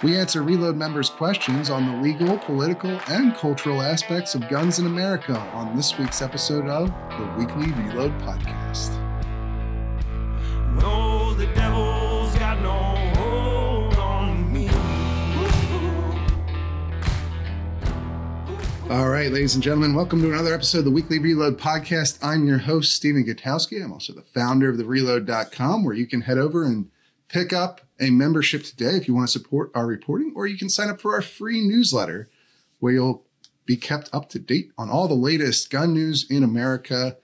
We answer Reload members' questions on the legal, political, and cultural aspects of guns in America on this week's episode of the Weekly Reload Podcast. No, the devil's got no hold on me. All right, ladies and gentlemen, welcome to another episode of the Weekly Reload Podcast. I'm your host, Stephen Gutowski. I'm also the founder of the reload.com, where you can head over and pick up a membership today if you want to support our reporting, or you can sign up for our free newsletter where you'll be kept up to date on all the latest gun news in America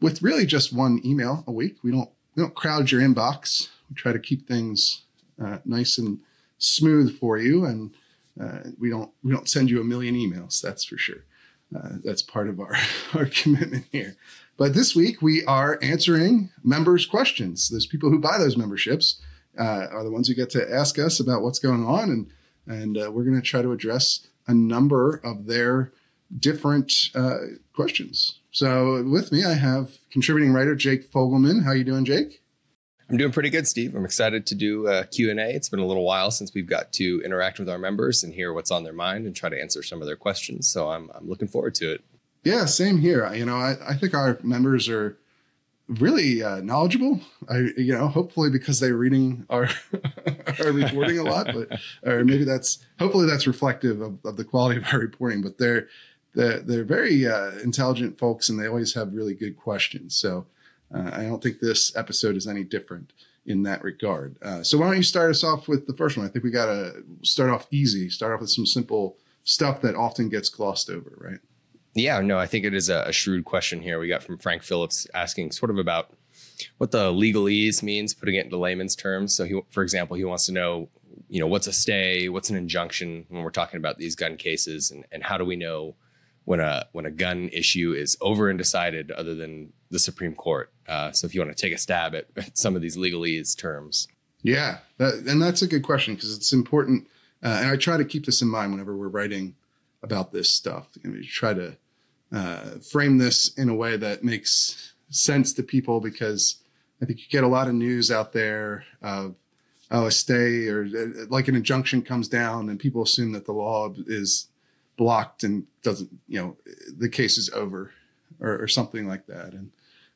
with really just one email a week. We don't we don't crowd your inbox. We try to keep things uh, nice and smooth for you, and uh, we don't we don't send you a million emails. That's for sure. Uh, that's part of our our commitment here. But this week we are answering members' questions. Those people who buy those memberships uh, are the ones who get to ask us about what's going on, and and uh, we're going to try to address a number of their different uh, questions. So with me, I have contributing writer Jake Fogelman. How are you doing, Jake? I'm doing pretty good, Steve. I'm excited to do a Q&A. It's been a little while since we've got to interact with our members and hear what's on their mind and try to answer some of their questions. So I'm, I'm looking forward to it. Yeah, same here. You know, I, I think our members are really uh, knowledgeable. I, you know, hopefully because they're reading our our reporting a lot, but or maybe that's hopefully that's reflective of, of the quality of our reporting. But they're they're, they're very uh, intelligent folks, and they always have really good questions. So uh, I don't think this episode is any different in that regard. Uh, so why don't you start us off with the first one? I think we got to start off easy. Start off with some simple stuff that often gets glossed over, right? Yeah, no, I think it is a, a, shrewd question here. We got from Frank Phillips asking sort of about what the legalese means, putting it into layman's terms. So, he, for example, he wants to know, you know, what's a stay, what's an injunction when we're talking about these gun cases, and, and how do we know when a when a gun issue is over and decided, other than the Supreme Court. Uh, so, if you want to take a stab at, at some of these legalese terms, yeah, that, and that's a good question because it's important, uh, and I try to keep this in mind whenever we're writing about this stuff. You know, try to uh, frame this in a way that makes sense to people because I think you get a lot of news out there of oh a stay or uh, like an injunction comes down and people assume that the law is blocked and doesn't you know the case is over or, or something like that. And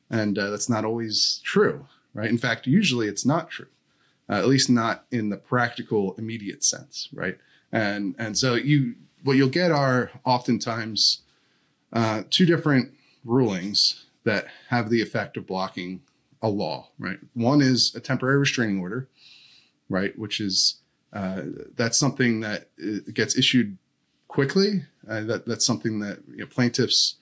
and uh, that's not always true right? In fact usually it's not true uh, at least not in the practical immediate sense right? And and so you what you'll get are oftentimes uh, two different rulings that have the effect of blocking a law, right? One is a temporary restraining order, right, which is uh, that's something that uh, gets issued quickly. Uh, that that's something that you know, plaintiffs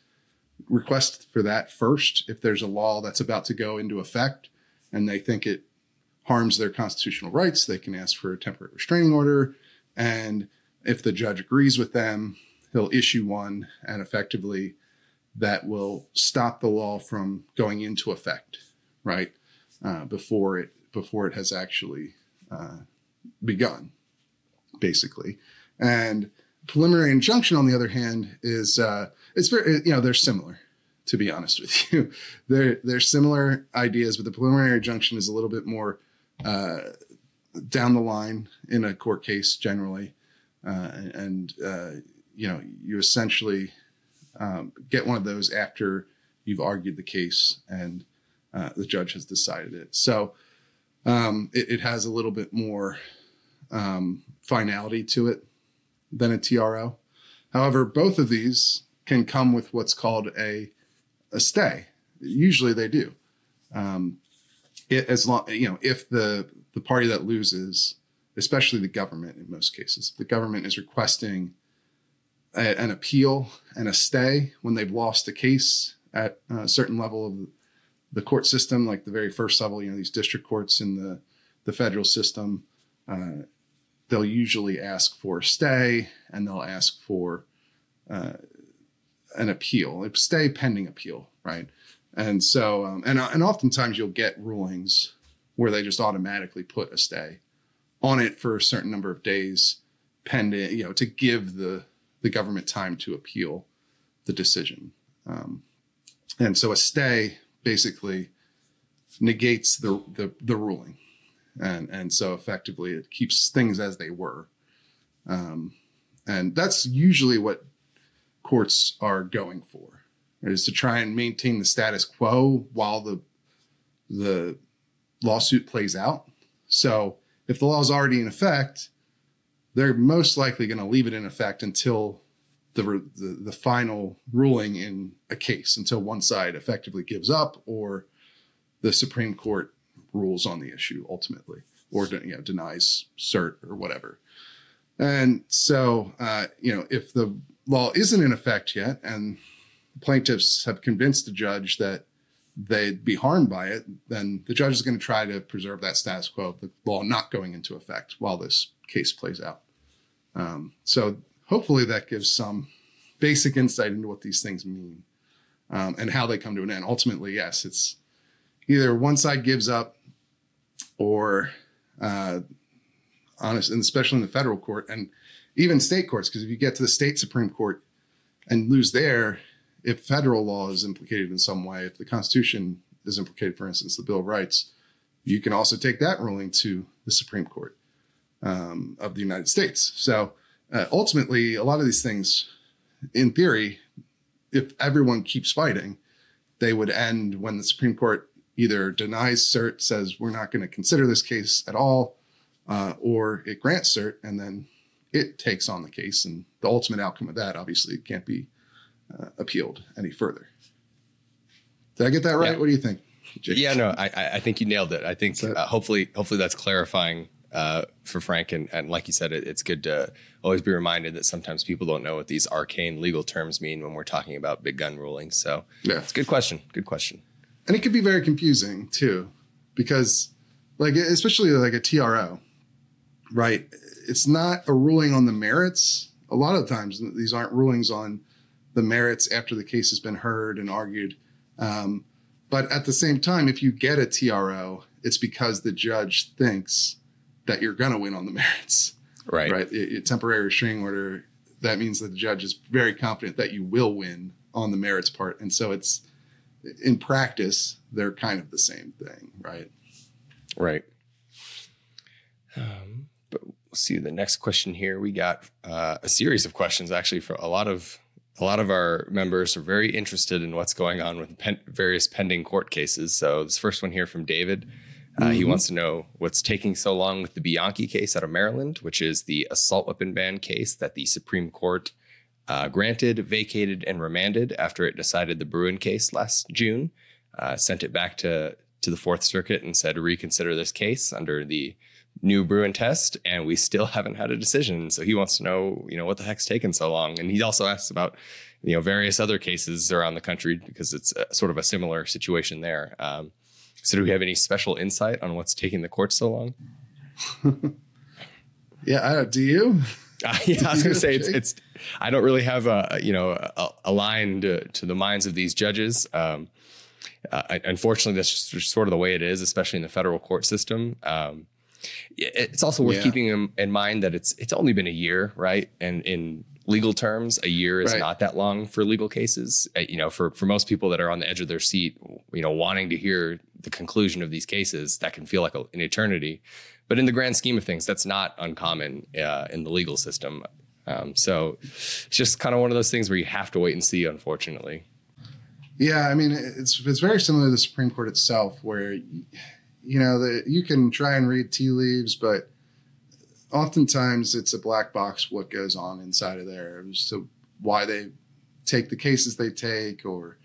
request for that first if there's a law that's about to go into effect and they think it harms their constitutional rights. They can ask for a temporary restraining order, and if the judge agrees with them, he'll issue one and effectively that will stop the law from going into effect, right? Uh, before it before it has actually uh, begun, basically. And preliminary injunction, on the other hand, is uh, it's very you know they're similar. To be honest with you, they're they're similar ideas, but the preliminary injunction is a little bit more uh, down the line in a court case generally, uh, and uh, you know, you essentially um, get one of those after you've argued the case and uh, the judge has decided it. So um, it, it, has a little bit more um, finality to it than a TRO. However, both of these can come with what's called a a stay. Usually, they do. Um, it, as long you know, if the the party that loses, especially the government in most cases, the government is requesting a, an appeal and a stay when they've lost a case at a certain level of the court system, like the very first level, you know, these district courts in the, the federal system, uh, they'll usually ask for a stay and they'll ask for uh, an appeal, a stay pending appeal, right? And so, um, and, and oftentimes you'll get rulings where they just automatically put a stay on it for a certain number of days pending, you know, to give the the government time to appeal the decision. Um, and so a stay basically negates the, the, the ruling. and and so effectively it keeps things as they were. Um, and that's usually what courts are going for is to try and maintain the status quo while the the lawsuit plays out. So if the law is already in effect, they're most likely going to leave it in effect until the, the, the final ruling in a case, until one side effectively gives up or the Supreme Court rules on the issue ultimately, or you know denies cert or whatever. And so, uh, you know, if the law isn't in effect yet, and plaintiffs have convinced the judge that they'd be harmed by it, then the judge is going to try to preserve that status quo of the law not going into effect while this case plays out. Um, so hopefully that gives some basic insight into what these things mean um, and how they come to an end. Ultimately, yes, it's either one side gives up or uh, honest, and especially in the federal court and even state courts, because if you get to the state Supreme Court and lose there, if federal law is implicated in some way, if the Constitution is implicated, for instance, the Bill of Rights, you can also take that ruling to the Supreme Court um, of the United States. So uh, ultimately, a lot of these things, in theory, if everyone keeps fighting, they would end when the Supreme Court either denies cert, says we're not going to consider this case at all, uh, or it grants cert and then it takes on the case. And the ultimate outcome of that obviously can't be uh, appealed any further. Did I get that right? Yeah. What do you think? Jake? Yeah, no, I, I think you nailed it. I think uh, hopefully, hopefully that's clarifying uh, for Frank. And, and like you said, it, it's good to always be reminded that sometimes people don't know what these arcane legal terms mean when we're talking about big gun rulings. So Yeah. it's a good question. Good question. and it could be very confusing too because like especially like a tro right it's not a ruling on the merits a lot of times these aren't rulings on the merits after the case has been heard and argued um, but at the same time if you get a tro it's because the judge thinks that you're going to win on the merits Right. right a, a temporary restraining order that means that the judge is very confident that you will win on the merits part and so it's in practice they're kind of the same thing right Right. Um, but we'll see the next question here. We got uh, a series of questions actually for a lot of a lot of our members are very interested in what's going on with pen, various pending court cases. So this first one here from David. Uh, He Mhm. wants to know what's taking so long with the Bianchi case out of Maryland, which is the assault weapon ban case that the Supreme Court uh, granted, vacated, and remanded after it decided the Bruen case last June. Uh, sent it back to to the Fourth Circuit and said reconsider this case under the new Bruen test, and we still haven't had a decision. So he wants to know, you know, what the heck's taken so long. And he also asks about, you know, various other cases around the country because it's a, sort of a similar situation there. Um, so do we have any special insight on what's taking the court so long? yeah I don't, do you Uh, yeah, I was going to say it's it's. I don't really have a you know a, a line to, to the minds of these judges. Um, uh, unfortunately, that's just sort of the way it is, especially in the federal court system. Um, it's also worth Yeah. keeping in, in mind that it's it's only been a year, right? And in legal terms, a year is Right. not that long for legal cases. Uh, you know, for for most people that are on the edge of their seat, you know, wanting to hear the conclusion of these cases, that can feel like a, an eternity. But in the grand scheme of things, that's not uncommon uh, in the legal system. Um, so it's just kind of one of those things where you have to wait and see, unfortunately. yeah i mean it's it's very similar to the supreme court itself where you know the, you can try and read tea leaves but oftentimes it's a black box what goes on inside of there as to why they take the cases they take or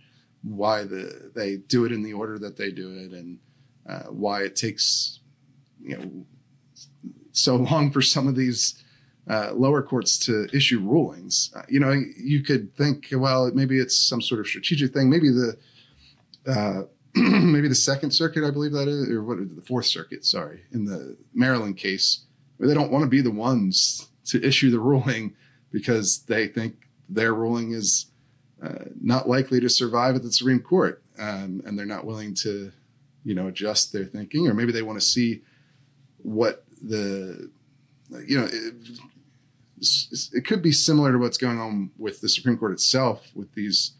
why the they do it in the order that they do it and uh, why it takes you know so long for some of these uh, lower courts to issue rulings. Uh, you know, you could think, well, maybe it's some sort of strategic thing. Maybe the uh, maybe the Second Circuit, I believe that is, or what the Fourth Circuit, sorry, in the Maryland case, where they don't want to be the ones to issue the ruling because they think their ruling is uh, not likely to survive at the Supreme Court, um, and they're not willing to, you know, adjust their thinking, or maybe they want to see what the, you know, it, it could be similar to what's going on with the Supreme Court itself with these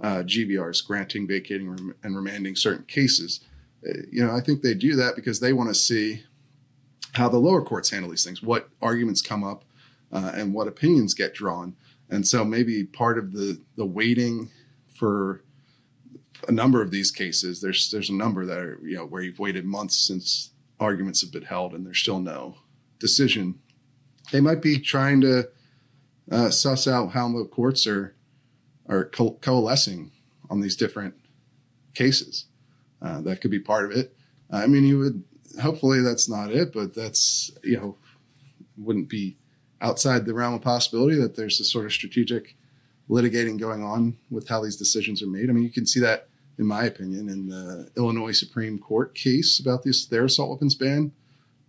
uh, GVRs granting, vacating, and remanding certain cases. Uh, you know, I think they do that because they want to see how the lower courts handle these things, what arguments come up, uh, and what opinions get drawn. And so maybe part of the the waiting for a number of these cases, there's there's a number that are you know where you've waited months since arguments have been held and there's still no decision. They might be trying to uh, suss out how the courts are are co- coalescing on these different cases. Uh, that could be part of it. I mean, you would hopefully that's not it, but that's you know wouldn't be outside the realm of possibility that there's a sort of strategic litigating going on with how these decisions are made. I mean, you can see that, in my opinion, in the Illinois Supreme Court case about this their assault weapons ban,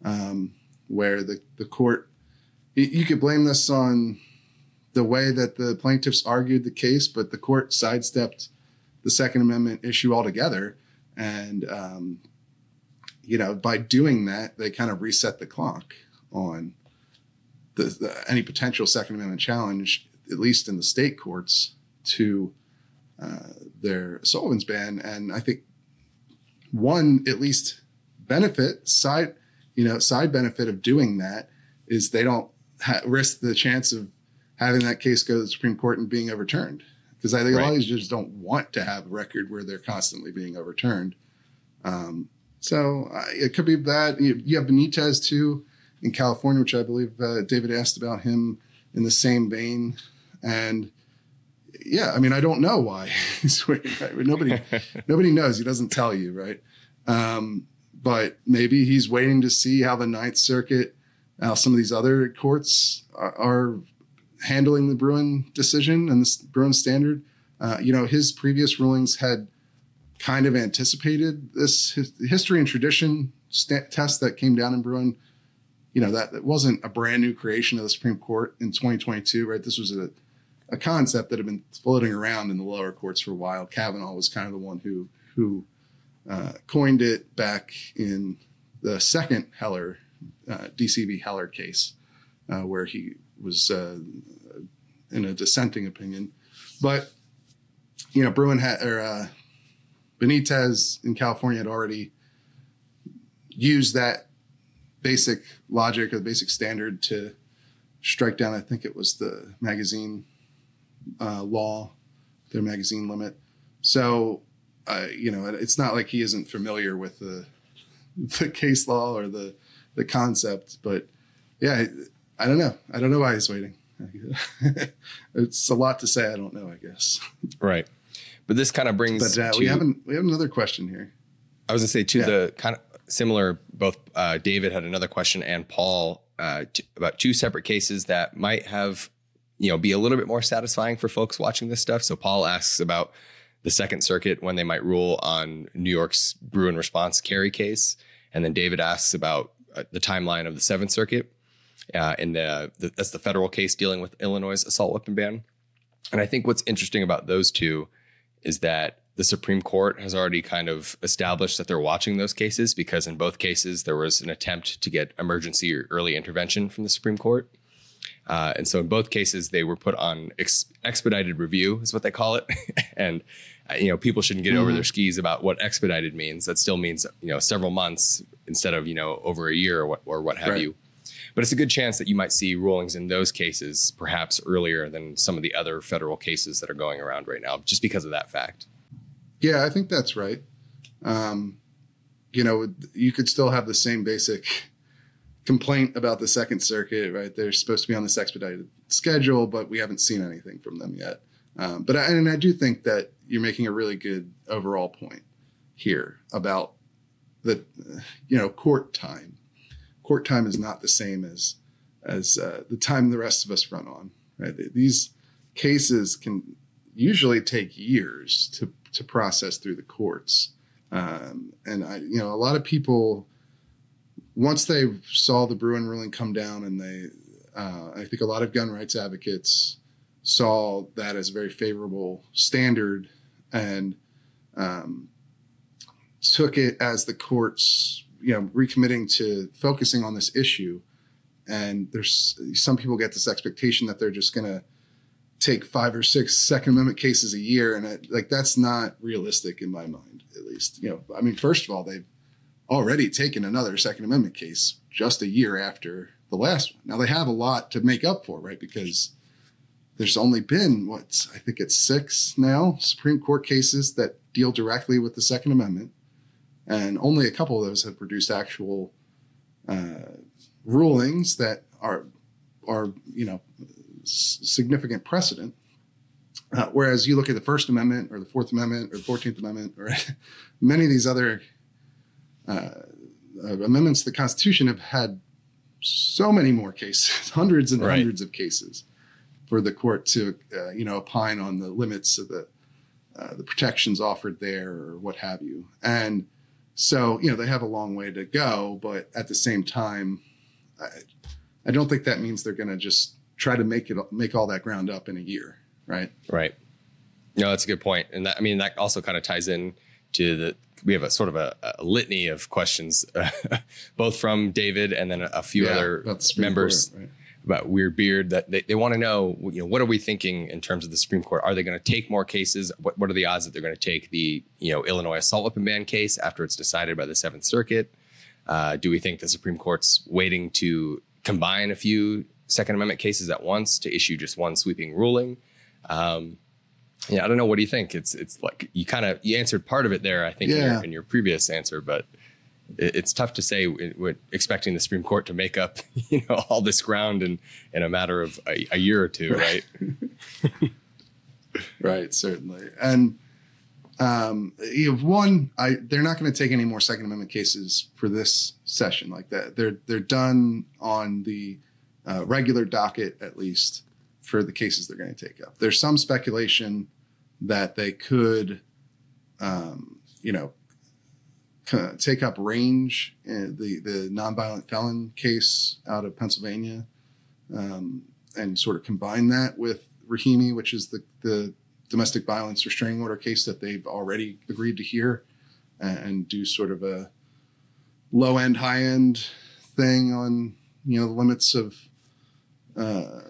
um, where the the court you, you could blame this on the way that the plaintiffs argued the case, but the court sidestepped the Second Amendment issue altogether, and um, you know by doing that they kind of reset the clock on the, the, any potential Second Amendment challenge, at least in the state courts, to uh, their weapons ban. And I think one at least benefit side, you know, side benefit of doing that is they don't ha- risk the chance of having that case go to the Supreme Court and being overturned. Because I think right. a lot of these judges don't want to have a record where they're constantly being overturned. Um, so uh, it could be that you, you have Benitez too in California, which I believe uh, David asked about him in the same vein. And yeah, I mean, I don't know why he's waiting. Right? Nobody, nobody knows. He doesn't tell you, right? Um, but maybe he's waiting to see how the Ninth Circuit, how some of these other courts are, are handling the Bruen decision and the Bruen standard. Uh, you know, his previous rulings had kind of anticipated this history and tradition st- test that came down in Bruen you know that, that wasn't a brand new creation of the Supreme Court in 2022, right? This was a, a concept that had been floating around in the lower courts for a while. Kavanaugh was kind of the one who who uh, coined it back in the second Heller uh, DCV Heller case, uh, where he was uh, in a dissenting opinion. But you know, Bruen had or uh, Benitez in California had already used that basic logic or the basic standard to strike down. I think it was the magazine uh, law, their magazine limit. So, uh, you know, it's not like he isn't familiar with the the case law or the the concept, but yeah, I don't know. I don't know why he's waiting. it's a lot to say. I don't know. I guess. Right, but this kind of brings. But uh, to, we haven't we have another question here. I was gonna say to yeah. the kind of similar, both uh, David had another question and Paul uh, t- about two separate cases that might have, you know, be a little bit more satisfying for folks watching this stuff. So Paul asks about the Second Circuit when they might rule on New York's Bruen response Carey case, and then David asks about uh, the timeline of the Seventh Circuit. Uh, in the, the that's the federal case dealing with Illinois' assault weapon ban. And I think what's interesting about those two is that the Supreme Court has already kind of established that they're watching those cases because in both cases there was an attempt to get emergency or early intervention from the Supreme Court. Uh, and so in both cases they were put on ex- expedited review is what they call it. and uh, you know people shouldn't get mm-hmm. over their skis about what expedited means. That still means you know several months instead of you know over a year or what, or what have right. you. But it's a good chance that you might see rulings in those cases perhaps earlier than some of the other federal cases that are going around right now, just because of that fact. Yeah, I think that's right. Um, you know, you could still have the same basic complaint about the Second Circuit, right? They're supposed to be on this expedited schedule, but we haven't seen anything from them yet. Um, but I, and I do think that you're making a really good overall point here about the, you know, court time. Court time is not the same as as uh, the time the rest of us run on. Right? These cases can usually take years to to process through the courts. Um, and I, you know, a lot of people once they saw the Bruen ruling come down, and they, uh, I think a lot of gun rights advocates saw that as a very favorable standard and um, took it as the courts, you know, recommitting to focusing on this issue. And there's some people get this expectation that they're just going to take five or six Second Amendment cases a year, and I, like that's not realistic in my mind, at least. You know, I mean, first of all, they've already taken another Second Amendment case just a year after the last one. Now they have a lot to make up for, right? Because there's only been what I think it's six now Supreme Court cases that deal directly with the Second Amendment, and only a couple of those have produced actual uh, rulings that are are you know s- significant precedent. Uh, whereas you look at the First Amendment or the Fourth Amendment or the Fourteenth Amendment or many of these other uh, uh, amendments to the Constitution have had so many more cases, hundreds and Right. hundreds of cases, for the court to uh, you know opine on the limits of the uh, the protections offered there or what have you. And so you know they have a long way to go, but at the same time, I, I don't think that means they're going to just try to make it make all that ground up in a year, right? Right. No, that's a good point, and that I mean that also kind of ties in to the we have a sort of a, a litany of questions, both from David and then a, a few Yeah, other about the Supreme members Court, right? about Weird Beard that they, they want to know, you know, what are we thinking in terms of the Supreme Court? Are they going to take more cases? What, what are the odds that they're going to take the, you know, Illinois assault weapon ban case after it's decided by the Seventh Circuit? Uh, do we think the Supreme Court's waiting to combine a few Second Amendment cases at once to issue just one sweeping ruling? Um, yeah, I don't know. What do you think? It's it's like you kind of you answered part of it there, I think, in, your, in your previous answer, but it, it's tough to say when expecting the Supreme Court to make up, you know, all this ground in in a matter of a, a year or two, right? Right, certainly. And um, you have one. I they're not going to take any more Second Amendment cases for this session like that. They're they're done on the uh, regular docket at least for the cases they're going to take up. There's some speculation that they could, um, you know, take up Range uh, the the nonviolent felon case out of Pennsylvania, um, and sort of combine that with Rahimi, which is the the domestic violence restraining order case that they've already agreed to hear, and do sort of a low end, high end thing on you know the limits of uh,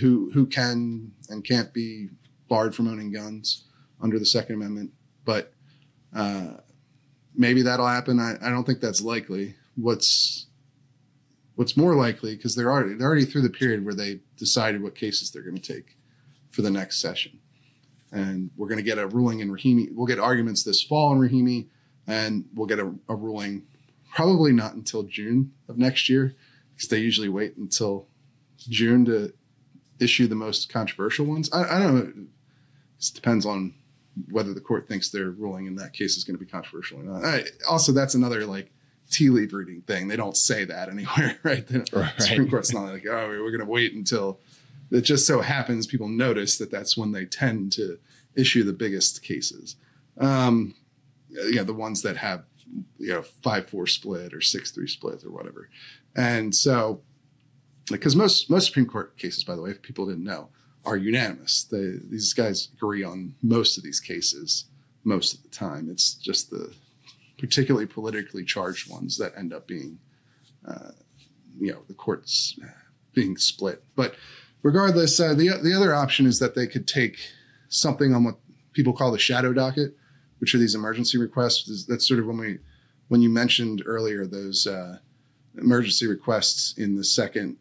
who who can and can't be barred from owning guns under the Second Amendment, but uh, maybe that'll happen. I, I don't think that's likely. What's what's more likely because they're already they're already through the period where they decided what cases they're going to take for the next session, and we're going to get a ruling in Rahimi. We'll get arguments this fall in Rahimi, and we'll get a, a ruling probably not until June of next year because they usually wait until June to issue the most controversial ones. I, I don't know. It depends on whether the court thinks their ruling in that case is going to be controversial or not. I, also, that's another like tea leaf reading thing. They don't say that anywhere, right? The Right. Supreme Court's not like, oh, we're going to wait until it just so happens people notice that that's when they tend to issue the biggest cases. Um, yeah, the ones that have you know five four split or six three split or whatever, and so because most most Supreme Court cases, by the way, if people didn't know, are unanimous. They, these guys agree on most of these cases most of the time. It's just the particularly politically charged ones that end up being, uh, you know, the courts being split. But regardless, uh, the the other option is that they could take something on what people call the shadow docket, which are these emergency requests. That's sort of when we when you mentioned earlier those uh, emergency requests in the second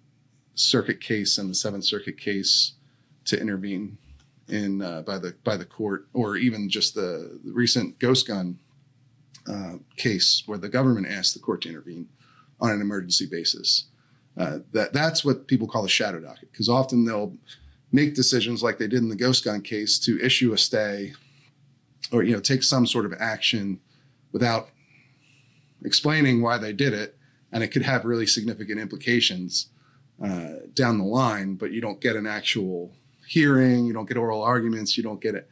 circuit case and the seventh circuit case to intervene in uh, by the by the court or even just the, recent ghost gun uh, case where the government asked the court to intervene on an emergency basis. Uh, that that's what people call a shadow docket because often they'll make decisions like they did in the ghost gun case to issue a stay or you know take some sort of action without explaining why they did it and it could have really significant implications uh, down the line but you don't get an actual hearing you don't get oral arguments you don't get a,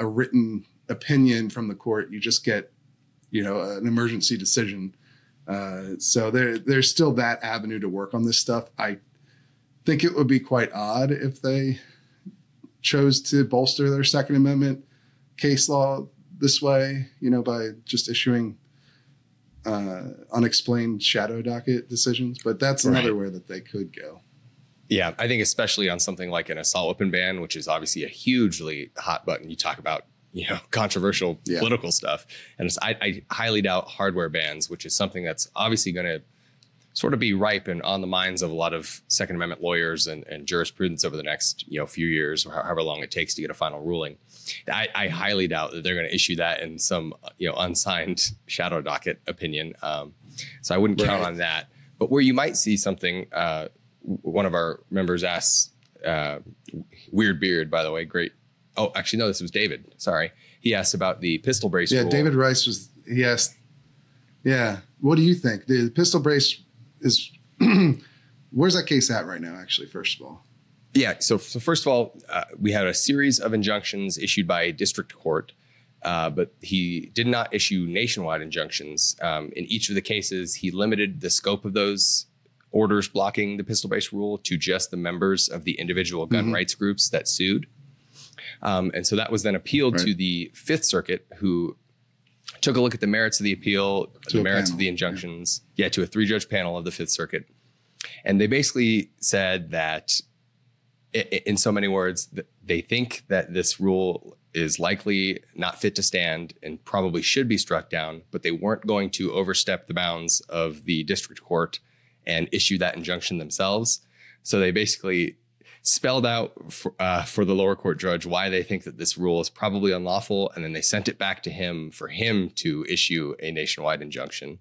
a written opinion from the court. You just get you know an emergency decision. Uh, so there there's still that avenue to work on this stuff. I think it would be quite odd if they chose to bolster their second amendment case law this way you know by just issuing uh, unexplained shadow docket decisions but that's another way that they could go Yeah, I think especially on something like an assault weapon ban, which is obviously a hugely hot button. You talk about you know controversial Yeah. political stuff, and it's, I, I highly doubt hardware bans, which is something that's obviously going to sort of be ripe and on the minds of a lot of Second Amendment lawyers and, and jurisprudence over the next you know few years or however long it takes to get a final ruling. I, I highly doubt that they're going to issue that in some you know unsigned shadow docket opinion. Um, so I wouldn't count Right. on that. But where you might see something, uh, one of our members asks, uh, Weird Beard, by the way, great. Oh, actually, no, this was David. Sorry. He asked about the pistol brace Yeah, rule. David Rice was. He asked. Yeah, what do you think? The pistol brace is. where's that case at right now? Actually, first of all, Yeah. So, so first of all, uh, we had a series of injunctions issued by a district court, uh, but he did not issue nationwide injunctions. Um, in each of the cases, he limited the scope of those orders blocking the pistol brace rule to just the members of the individual gun Mhm. rights groups that sued. Um, and so that was then appealed to the Fifth Circuit, who took a look at the merits of the appeal, To the merits of the injunctions, yeah, to a three judge panel of the Fifth Circuit. And they basically said that in so many words, they think that this rule is likely not fit to stand and probably should be struck down, but they weren't going to overstep the bounds of the district court and issue that injunction themselves. So they basically spelled out for, uh, for the lower court judge why they think that this rule is probably unlawful, and then they sent it back to him for him to issue a nationwide injunction.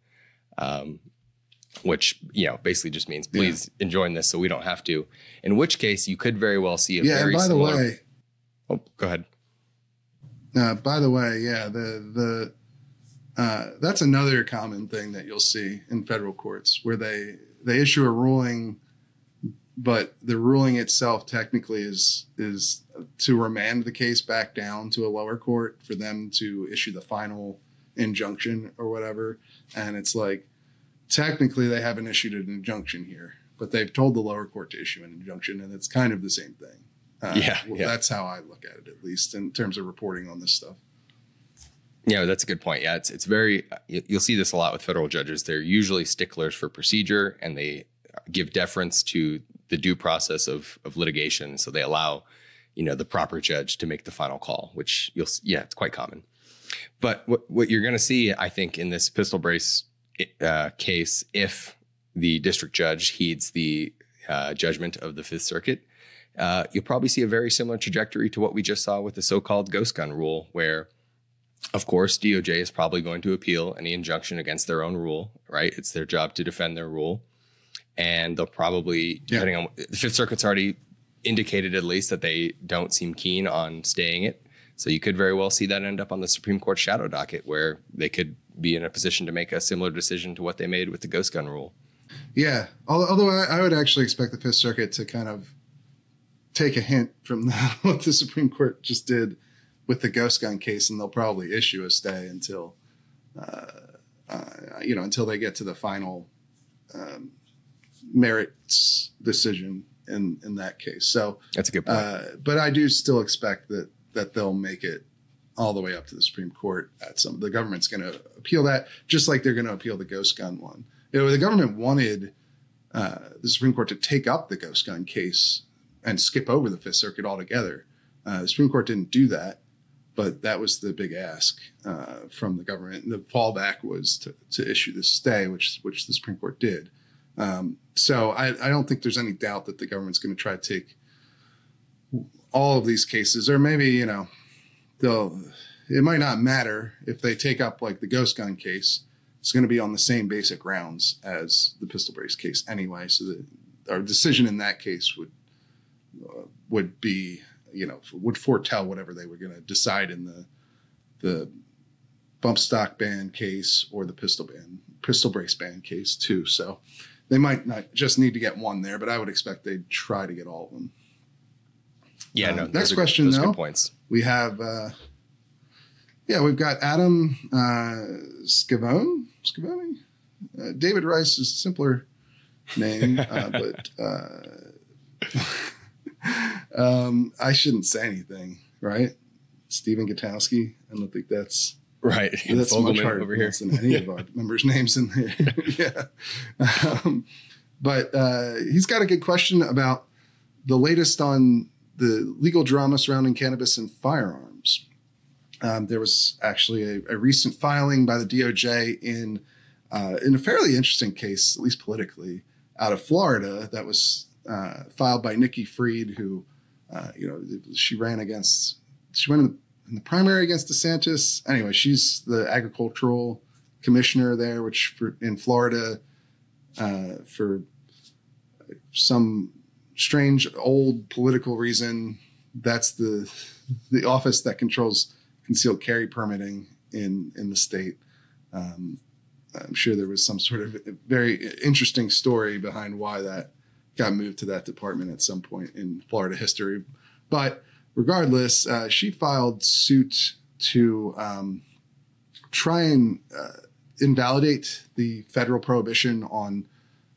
Um, which you know basically just means Yeah. please enjoin this so we don't have to. In which case, you could very well see a very yeah. And very by the way, oh, go ahead. Uh, by the way, yeah, the the uh, that's another common thing that you'll see in federal courts where they they issue a ruling, but the ruling itself technically is is to remand the case back down to a lower court for them to issue the final injunction or whatever, and it's like technically they haven't issued an injunction here, but they've told the lower court to issue an injunction, and it's kind of the same thing. Uh, Yeah, well, yeah. that's how I look at it, at least in terms of reporting on this stuff. Yeah, that's a good point. Yeah, it's it's very you- you'll see this a lot with federal judges. They're usually sticklers for procedure and they give deference to the due process of of litigation. So they allow, you know, the proper judge to make the final call, which you'll yeah, it's quite common. But what what you're going to see, I think, in this pistol brace uh, case, if the district judge heeds the uh, judgment of the Fifth Circuit, uh, you'll probably see a very similar trajectory to what we just saw with the so-called ghost gun rule, where of course, DOJ is probably going to appeal any injunction against their own rule, right? It's their job to defend their rule. And they'll probably, Yeah. depending on the Fifth Circuit's already indicated at least that they don't seem keen on staying it. So you could very well see that end up on the Supreme Court shadow docket where they could be in a position to make a similar decision to what they made with the ghost gun rule. Yeah, although I, I would actually expect the Fifth Circuit to kind of take a hint from what the Supreme Court just did with the ghost gun case, and they'll probably issue a stay until, uh, uh, you know, until they get to the final um, merits decision in in that case. So, That's a good point. uh, but I do still expect that that they'll make it all the way up to the Supreme Court. At some, the government's going to appeal that, just like they're going to appeal the ghost gun one. You know, the government wanted uh, the Supreme Court to take up the ghost gun case and skip over the Fifth Circuit altogether. Uh, the Supreme Court didn't do that, but that was the big ask uh, from the government. And the fallback was to, to issue this stay, which which the Supreme Court did. Um, so I, I don't think there's any doubt that the government's going to try to take all of these cases, or maybe you know, they'll. It might not matter if they take up like the ghost gun case. It's going to be on the same basic grounds as the pistol brace case anyway. So that our decision in that case would uh, would be you know would foretell whatever they were going to decide in the the bump stock ban case or the pistol ban pistol brace ban case too. So they might not just need to get one there, but I would expect they'd try to get all of them. yeah, uh, no. next question, are though. Good points. We have, uh, yeah, we've got Adam uh, Scavone, Scavone. Uh, David Rice is a simpler name, uh, but uh, um, I shouldn't say anything, right? Stephen Gutowski. I don't think that's Right. That's much harder over here. than any of our members' names in there. yeah. Um, but uh, he's got a good question about the latest on the legal drama surrounding cannabis and firearms. Um, there was actually a, a recent filing by the DOJ in uh, in a fairly interesting case, at least politically, out of Florida that was uh, filed by Nikki Fried, who, uh, you know, she ran against, she went in the, in the, primary against DeSantis. Anyway, she's the agricultural commissioner there, which for, in Florida, uh, for some strange old political reason, that's the the office that controls concealed carry permitting in in the state. Um, I'm sure there was some sort of very interesting story behind why that got moved to that department at some point in Florida history. But regardless, uh, she filed suit to um, try and uh, invalidate the federal prohibition on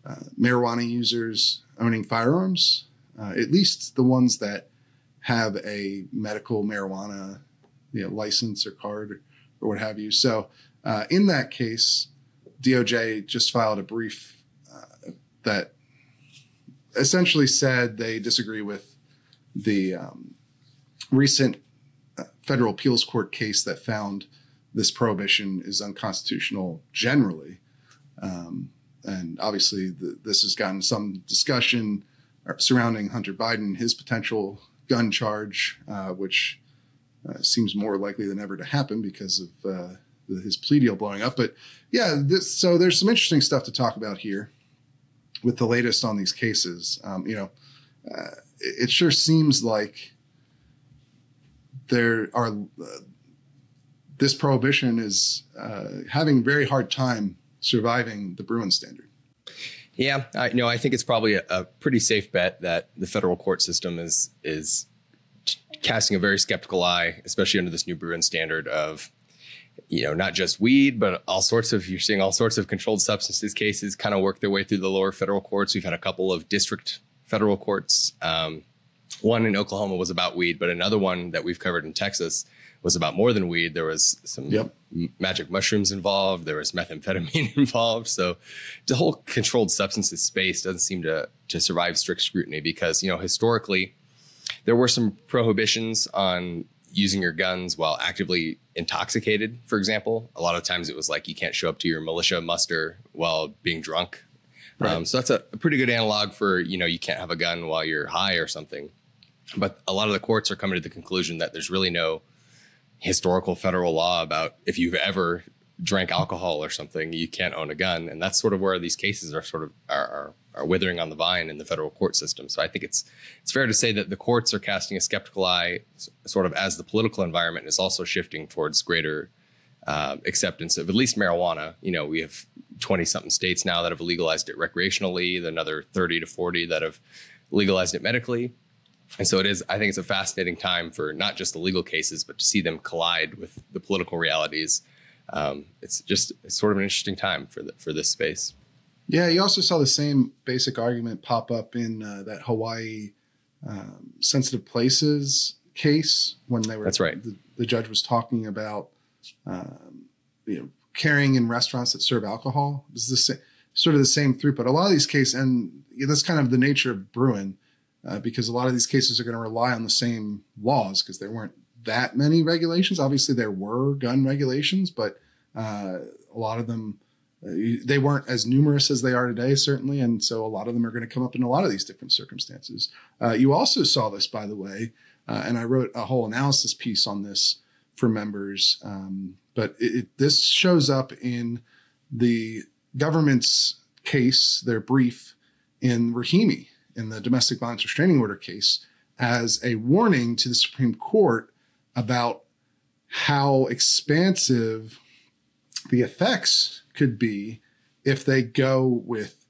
uh, marijuana users owning firearms, uh, at least the ones that have a medical marijuana you know, license or card or what have you. So uh, in that case, DOJ just filed a brief uh, that essentially said they disagree with the um, recent uh, federal appeals court case that found this prohibition is unconstitutional generally. Um, and obviously, the, this has gotten some discussion surrounding Hunter Biden, his potential gun charge, uh, which uh, seems more likely than ever to happen because of uh, his plea deal blowing up. But yeah, this, so there's some interesting stuff to talk about here with the latest on these cases. Um, you know, uh, it, it, sure seems like there are uh, this prohibition is uh, having very hard time surviving the Bruen standard. Yeah, I know. I think it's probably a, a, pretty safe bet that the federal court system is is casting a very skeptical eye, especially under this new Bruen standard of, you know, not just weed, but all sorts of. You're seeing all sorts of controlled substances cases kind of work their way through the lower federal courts. We've had a couple of district federal courts. Um, one in Oklahoma was about weed, but another one that we've covered in Texas was about more than weed. There was some yep. magic mushrooms involved. There was methamphetamine involved. So the whole controlled substances space doesn't seem to to survive strict scrutiny because you know historically there were some prohibitions on using your guns while actively intoxicated. For example, a lot of times it was like you can't show up to your militia muster while being drunk. Right. Um, so that's a, a pretty good analog for you know you can't have a gun while you're high or something. But a lot of the courts are coming to the conclusion that there's really no historical federal law about if you've ever drank alcohol or something, you can't own a gun. And that's sort of where these cases are sort of are, are, are, withering on the vine in the federal court system. So I think it's it's fair to say that the courts are casting a skeptical eye, sort of as the political environment is also shifting towards greater uh, acceptance of at least marijuana. You know, we have 20 something states now that have legalized it recreationally, another 30 to 40 that have legalized it medically. And so it is, I think it's a fascinating time for not just the legal cases, but to see them collide with the political realities. Um, it's just it's sort of an interesting time for the, for this space. Yeah, you also saw the same basic argument pop up in uh, that Hawaii um, sensitive places case when they were. That's right. The, the judge was talking about, um, you know, carrying in restaurants that serve alcohol. This is the same, sort of the same throughput. A lot of these cases, and that's kind of the nature of Bruen uh, because a lot of these cases are going to rely on the same laws because there weren't that many regulations. Obviously, there were gun regulations, but uh, a lot of them uh, they weren't as numerous as they are today, certainly, and so a lot of them are going to come up in a lot of these different circumstances. Uh, you also saw this, by the way, uh, and I wrote a whole analysis piece on this for members. Um, but it, it, this shows up in the government's case, their brief in Rahimi in the domestic violence restraining order case as a warning to the Supreme Court about how expansive the effects could be if they go with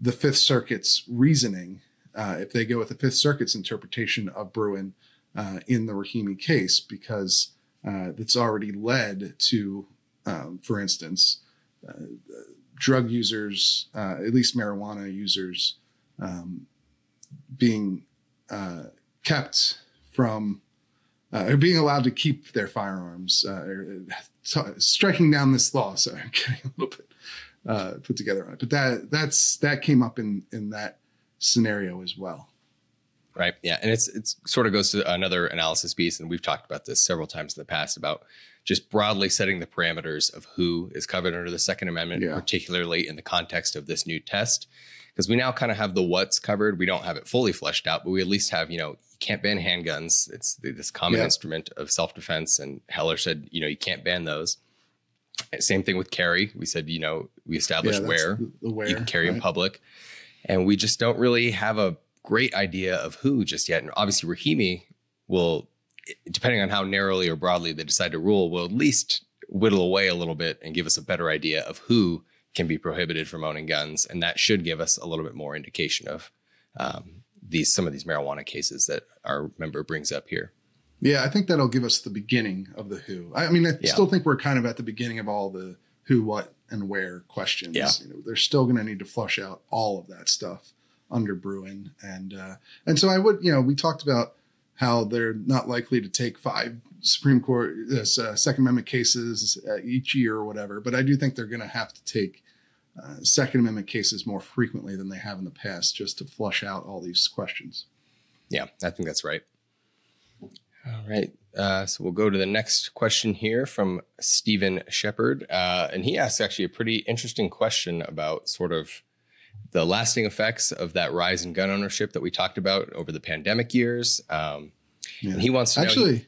the Fifth Circuit's reasoning, uh, if they go with the Fifth Circuit's interpretation of Bruen uh, in the Rahimi case, because uh, it's already led to, um, for instance, uh, drug users, uh, at least marijuana users, um, being uh, kept from uh, or being allowed to keep their firearms, uh, t- striking down this law. So I'm getting a little bit uh, put together on it, but that that's that came up in in that scenario as well. Right. Yeah. And it's it's sort of goes to another analysis piece, and we've talked about this several times in the past about just broadly setting the parameters of who is covered under the Second Amendment, Yeah. particularly in the context of this new test. Because we now kind of have the what's covered. We don't have it fully fleshed out, but we at least have, you know, you can't ban handguns. It's this common Yeah. instrument of self defense. And Heller said, you know, you can't ban those. Eh, same thing with carry. We said, you know, we established that's where where you can carry in public. And we just don't really have a great idea of who just yet. And obviously, Rahimi will, eh, depending on how narrowly or broadly they decide to rule, will at least whittle away a little bit and give us a better idea of who can be prohibited from owning guns. And that should give us a little bit more indication of um, these some of these marijuana cases that our member brings up here. Yeah, I think that'll give us the beginning of the who. I mean, I Yeah. still think we're kind of at the beginning of all the who, what, and where questions. Yeah. You know, they're still going to need to flush out all of that stuff under Bruen, and uh, and so I would, you know, we talked about how they're not likely to take five Supreme Court uh, Second Amendment cases uh, each year or whatever, but I do think they're going to have to take uh, Second Amendment cases more frequently than they have in the past, just to flush out all these questions. Yeah, I think that's right. All right. Uh, so we'll go to the next question here from Stephen Shepard. Uh, and he asks actually a pretty interesting question about sort of the lasting effects of that rise in gun ownership that we talked about over the pandemic years. Um, Yeah. And he wants to know. Actually,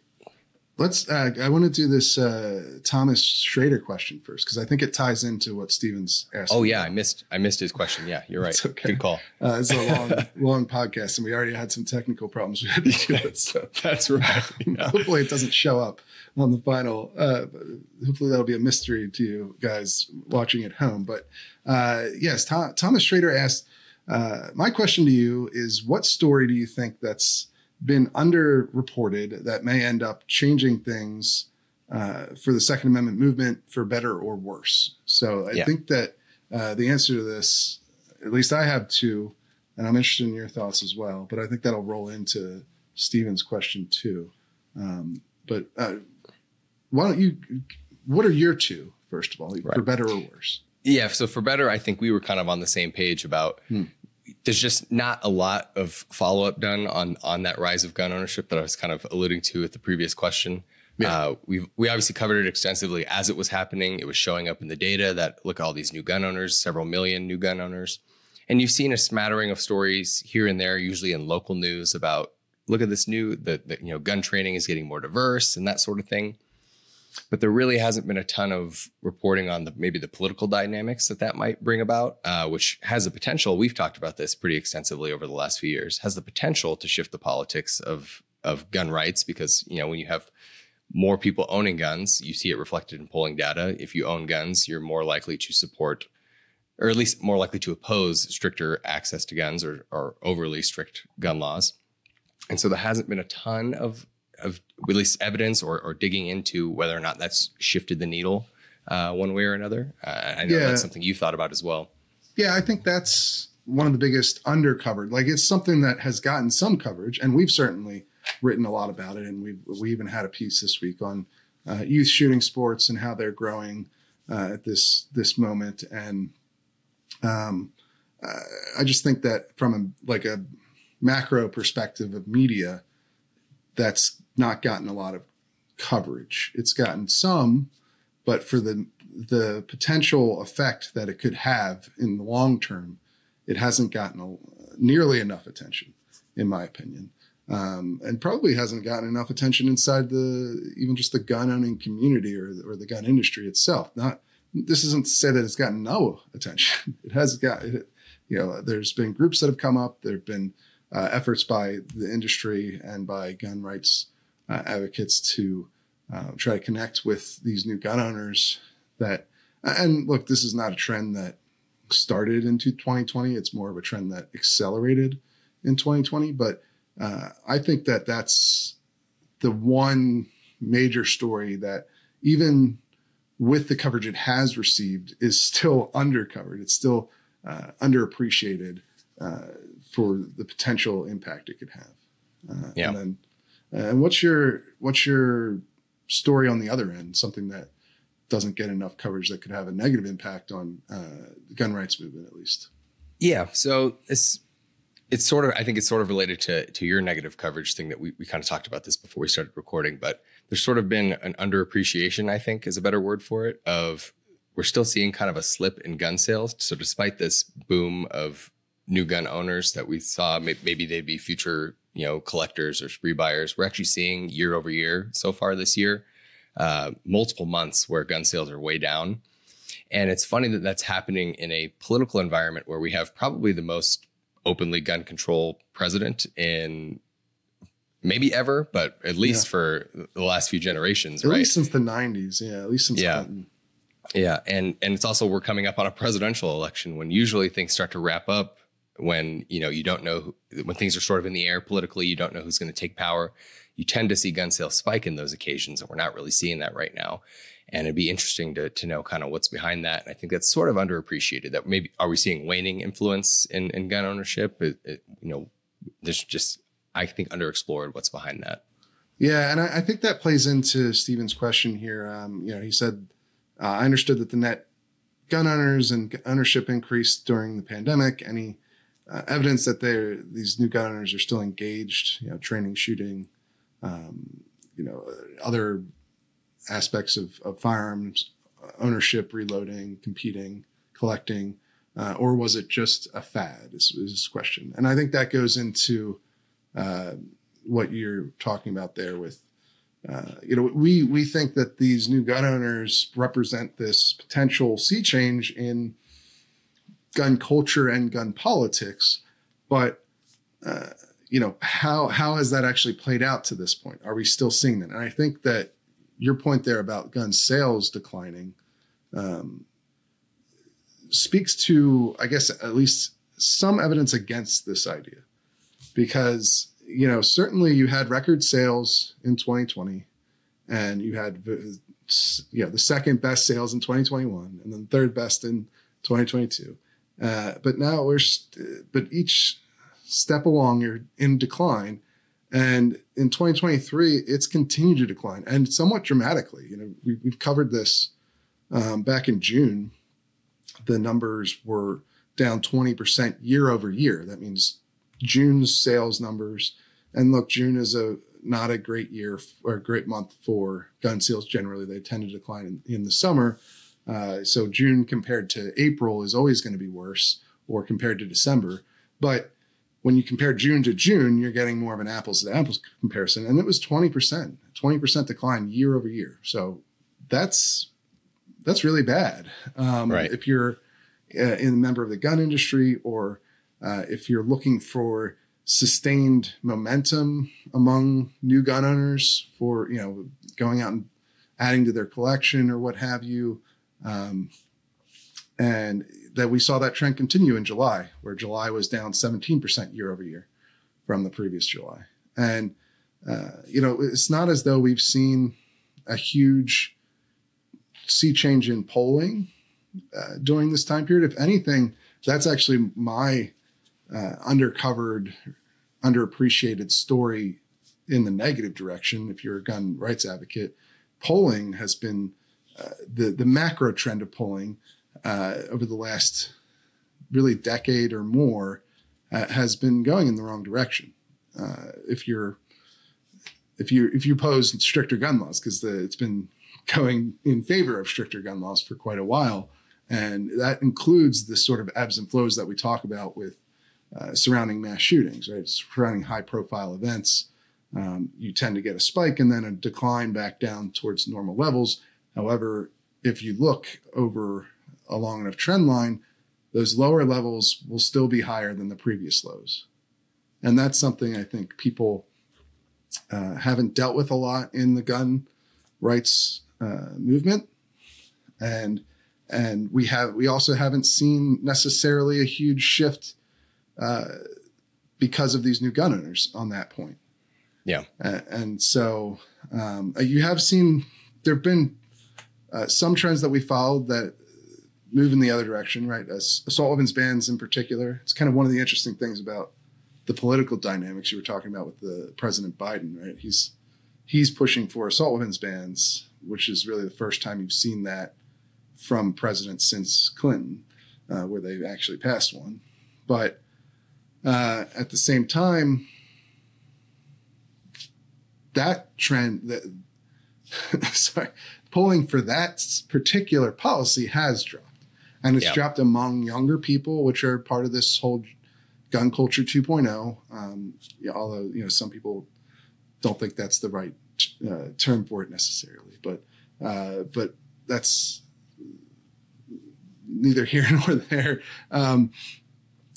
let's. Uh, I want to do this uh, Thomas Schrader question first because I think it ties into what Steven's asked. oh, yeah, I missed I missed his question. Yeah, you're right. Okay. Good call. Uh, it's a long, long podcast, and we already had some technical problems we had to deal with. So That's right. Yeah. hopefully, it doesn't show up on the final. Uh, hopefully, that'll be a mystery to you guys watching at home. But uh, yes, Tho- Thomas Schrader asked. Uh, my question to you is: What story do you think that's been underreported that may end up changing things uh, for the Second Amendment movement for better or worse? So I Yeah. think that uh, the answer to this, at least I have two, and I'm interested in your thoughts as well. But I think that'll roll into Stephen's question too. Um, but uh, why don't you? What are your two first of all, for better or worse? Yeah. So for better, I think we were kind of on the same page about Hmm. There's just not a lot of follow up done on on that rise of gun ownership that I was kind of alluding to with the previous question. Yeah. Uh, we we obviously covered it extensively as it was happening. It was showing up in the data that look at all these new gun owners, several million new gun owners, and you've seen a smattering of stories here and there, usually in local news about look at this new the you know gun training is getting more diverse and that sort of thing but there really hasn't been a ton of reporting on the maybe the political dynamics that that might bring about, uh, which has the potential. We've talked about this pretty extensively over the last few years. Has the potential to shift the politics of of gun rights because you know when you have more people owning guns, you see it reflected in polling data. If you own guns, you're more likely to support, or at least more likely to oppose stricter access to guns or, or overly strict gun laws. And so there hasn't been a ton of of at least evidence or, or digging into whether or not that's shifted the needle uh, one way or another. Uh, I know Yeah. that's something you've thought about as well. Yeah, I think that's one of the biggest undercovered. Like it's something that has gotten some coverage, and we've certainly written a lot about it. And we we even had a piece this week on uh, youth shooting sports and how they're growing uh, at this this moment. And um, uh, I just think that from a like a macro perspective of media, that's not gotten a lot of coverage. It's gotten some, but for the the potential effect that it could have in the long term, it hasn't gotten a, nearly enough attention, in my opinion, um, and probably hasn't gotten enough attention inside the even just the gun owning community or or the gun industry itself. Not this isn't to say that it's gotten no attention. It has got it, you know. There's been groups that have come up. There have been uh, efforts by the industry and by gun rights uh, advocates to uh, try to connect with these new gun owners that and look this is not a trend that started into 2020 it's more of a trend that accelerated in 2020 but uh, i think that that's the one major story that even with the coverage it has received is still undercovered. It's still uh, underappreciated uh, for the potential impact it could have. Uh, Yeah. and then and what's your what's your story on the other end something that doesn't get enough coverage that could have a negative impact on uh, the gun rights movement, at least. Yeah. So it's it's sort of I think it's sort of related to to your negative coverage thing that we, we kind of talked about this before we started recording, but there's sort of been an underappreciation, I think is a better word for it, of we're still seeing kind of a slip in gun sales. So despite this boom of new gun owners that we saw, maybe they'd be future, you know, collectors or spree buyers, we're actually seeing year over year so far this year, uh, multiple months where gun sales are way down. And it's funny that that's happening in a political environment where we have probably the most openly gun control president in maybe ever, but at least yeah. for the last few generations, at right? least since the '90s, yeah. At least since yeah. Clinton. Yeah, and and it's also we're coming up on a presidential election when usually things start to wrap up when you know you don't know who, when things are sort of in the air politically, you don't know who's going to take power. You tend to see gun sales spike in those occasions, and we're not really seeing that right now. And it'd be interesting to to know kind of what's behind that. And I think that's sort of underappreciated. That maybe are we seeing waning influence in, in gun ownership? It, it, you know, there's just I think underexplored what's behind that. Yeah, and I, I think that plays into Stephen's question here. Um, you know, he said, uh, "I understood that the net gun owners and ownership increased during the pandemic. Any uh, evidence that they're these new gun owners are still engaged? You know, training, shooting, um, you know, other aspects of, of firearms ownership, reloading, competing, collecting, uh, or was it just a fad? Is, is this question, and I think that goes into uh, what you're talking about there with. Uh, you know, we we think that these new gun owners represent this potential sea change in gun culture and gun politics, but uh, you know how how has that actually played out to this point? Are we still seeing that? And I think that your point there about gun sales declining um, speaks to, I guess, at least some evidence against this idea, because you know certainly you had record sales in 2020, and you had you know the second best sales in 2021, and then third best in 2022. Uh, but now we're st- but each step along you're in decline and in 2023, it's continued to decline and somewhat dramatically. You know, we, have covered this um, back in June. The numbers were down 20% year over year. That means June's sales numbers. And look, June is a not a great year or a great month for gun sales generally. They tend to decline in, in the summer. Uh, so June compared to April is always going to be worse, or compared to December. But when you compare June to June, you're getting more of an apples to apples comparison. And it was 20%, 20% decline year over year. So that's, that's really bad. Um, right. If you're uh, a member of the gun industry or uh, if you're looking for sustained momentum among new gun owners for, you know, going out and adding to their collection or what have you. Um, and that we saw that trend continue in July, where July was down 17% year over year from the previous July. And, uh, you know, it's not as though we've seen a huge sea change in polling uh, during this time period. If anything, that's actually my uh, undercovered, underappreciated story in the negative direction. If you're a gun rights advocate, polling has been uh, the the macro trend of polling uh, over the last really decade or more uh, has been going in the wrong direction. Uh, if you're if you if you oppose stricter gun laws, because it's been going in favor of stricter gun laws for quite a while, and that includes the sort of ebbs and flows that we talk about with uh, surrounding mass shootings, right? Surrounding high profile events, um, you tend to get a spike and then a decline back down towards normal levels. However, if you look over a long enough trend line, those lower levels will still be higher than the previous lows. And that's something I think people uh, haven't dealt with a lot in the gun rights uh, movement. And and we have we also haven't seen necessarily a huge shift uh, because of these new gun owners on that point. Yeah, and so um, you have seen there have been uh, some trends that we followed that move in the other direction, right? As assault weapons bans in particular. It's kind of one of the interesting things about the political dynamics you were talking about with the President Biden, right? He's he's pushing for assault weapons bans, which is really the first time you've seen that from presidents since Clinton, uh, where they've actually passed one. But uh, at the same time, that trend that sorry, polling for that particular policy has dropped, and it's Yeah. dropped among younger people, which are part of this whole gun culture 2.0. Um, yeah, although you know some people don't think that's the right uh, term for it necessarily, but uh, but that's neither here nor there. Um,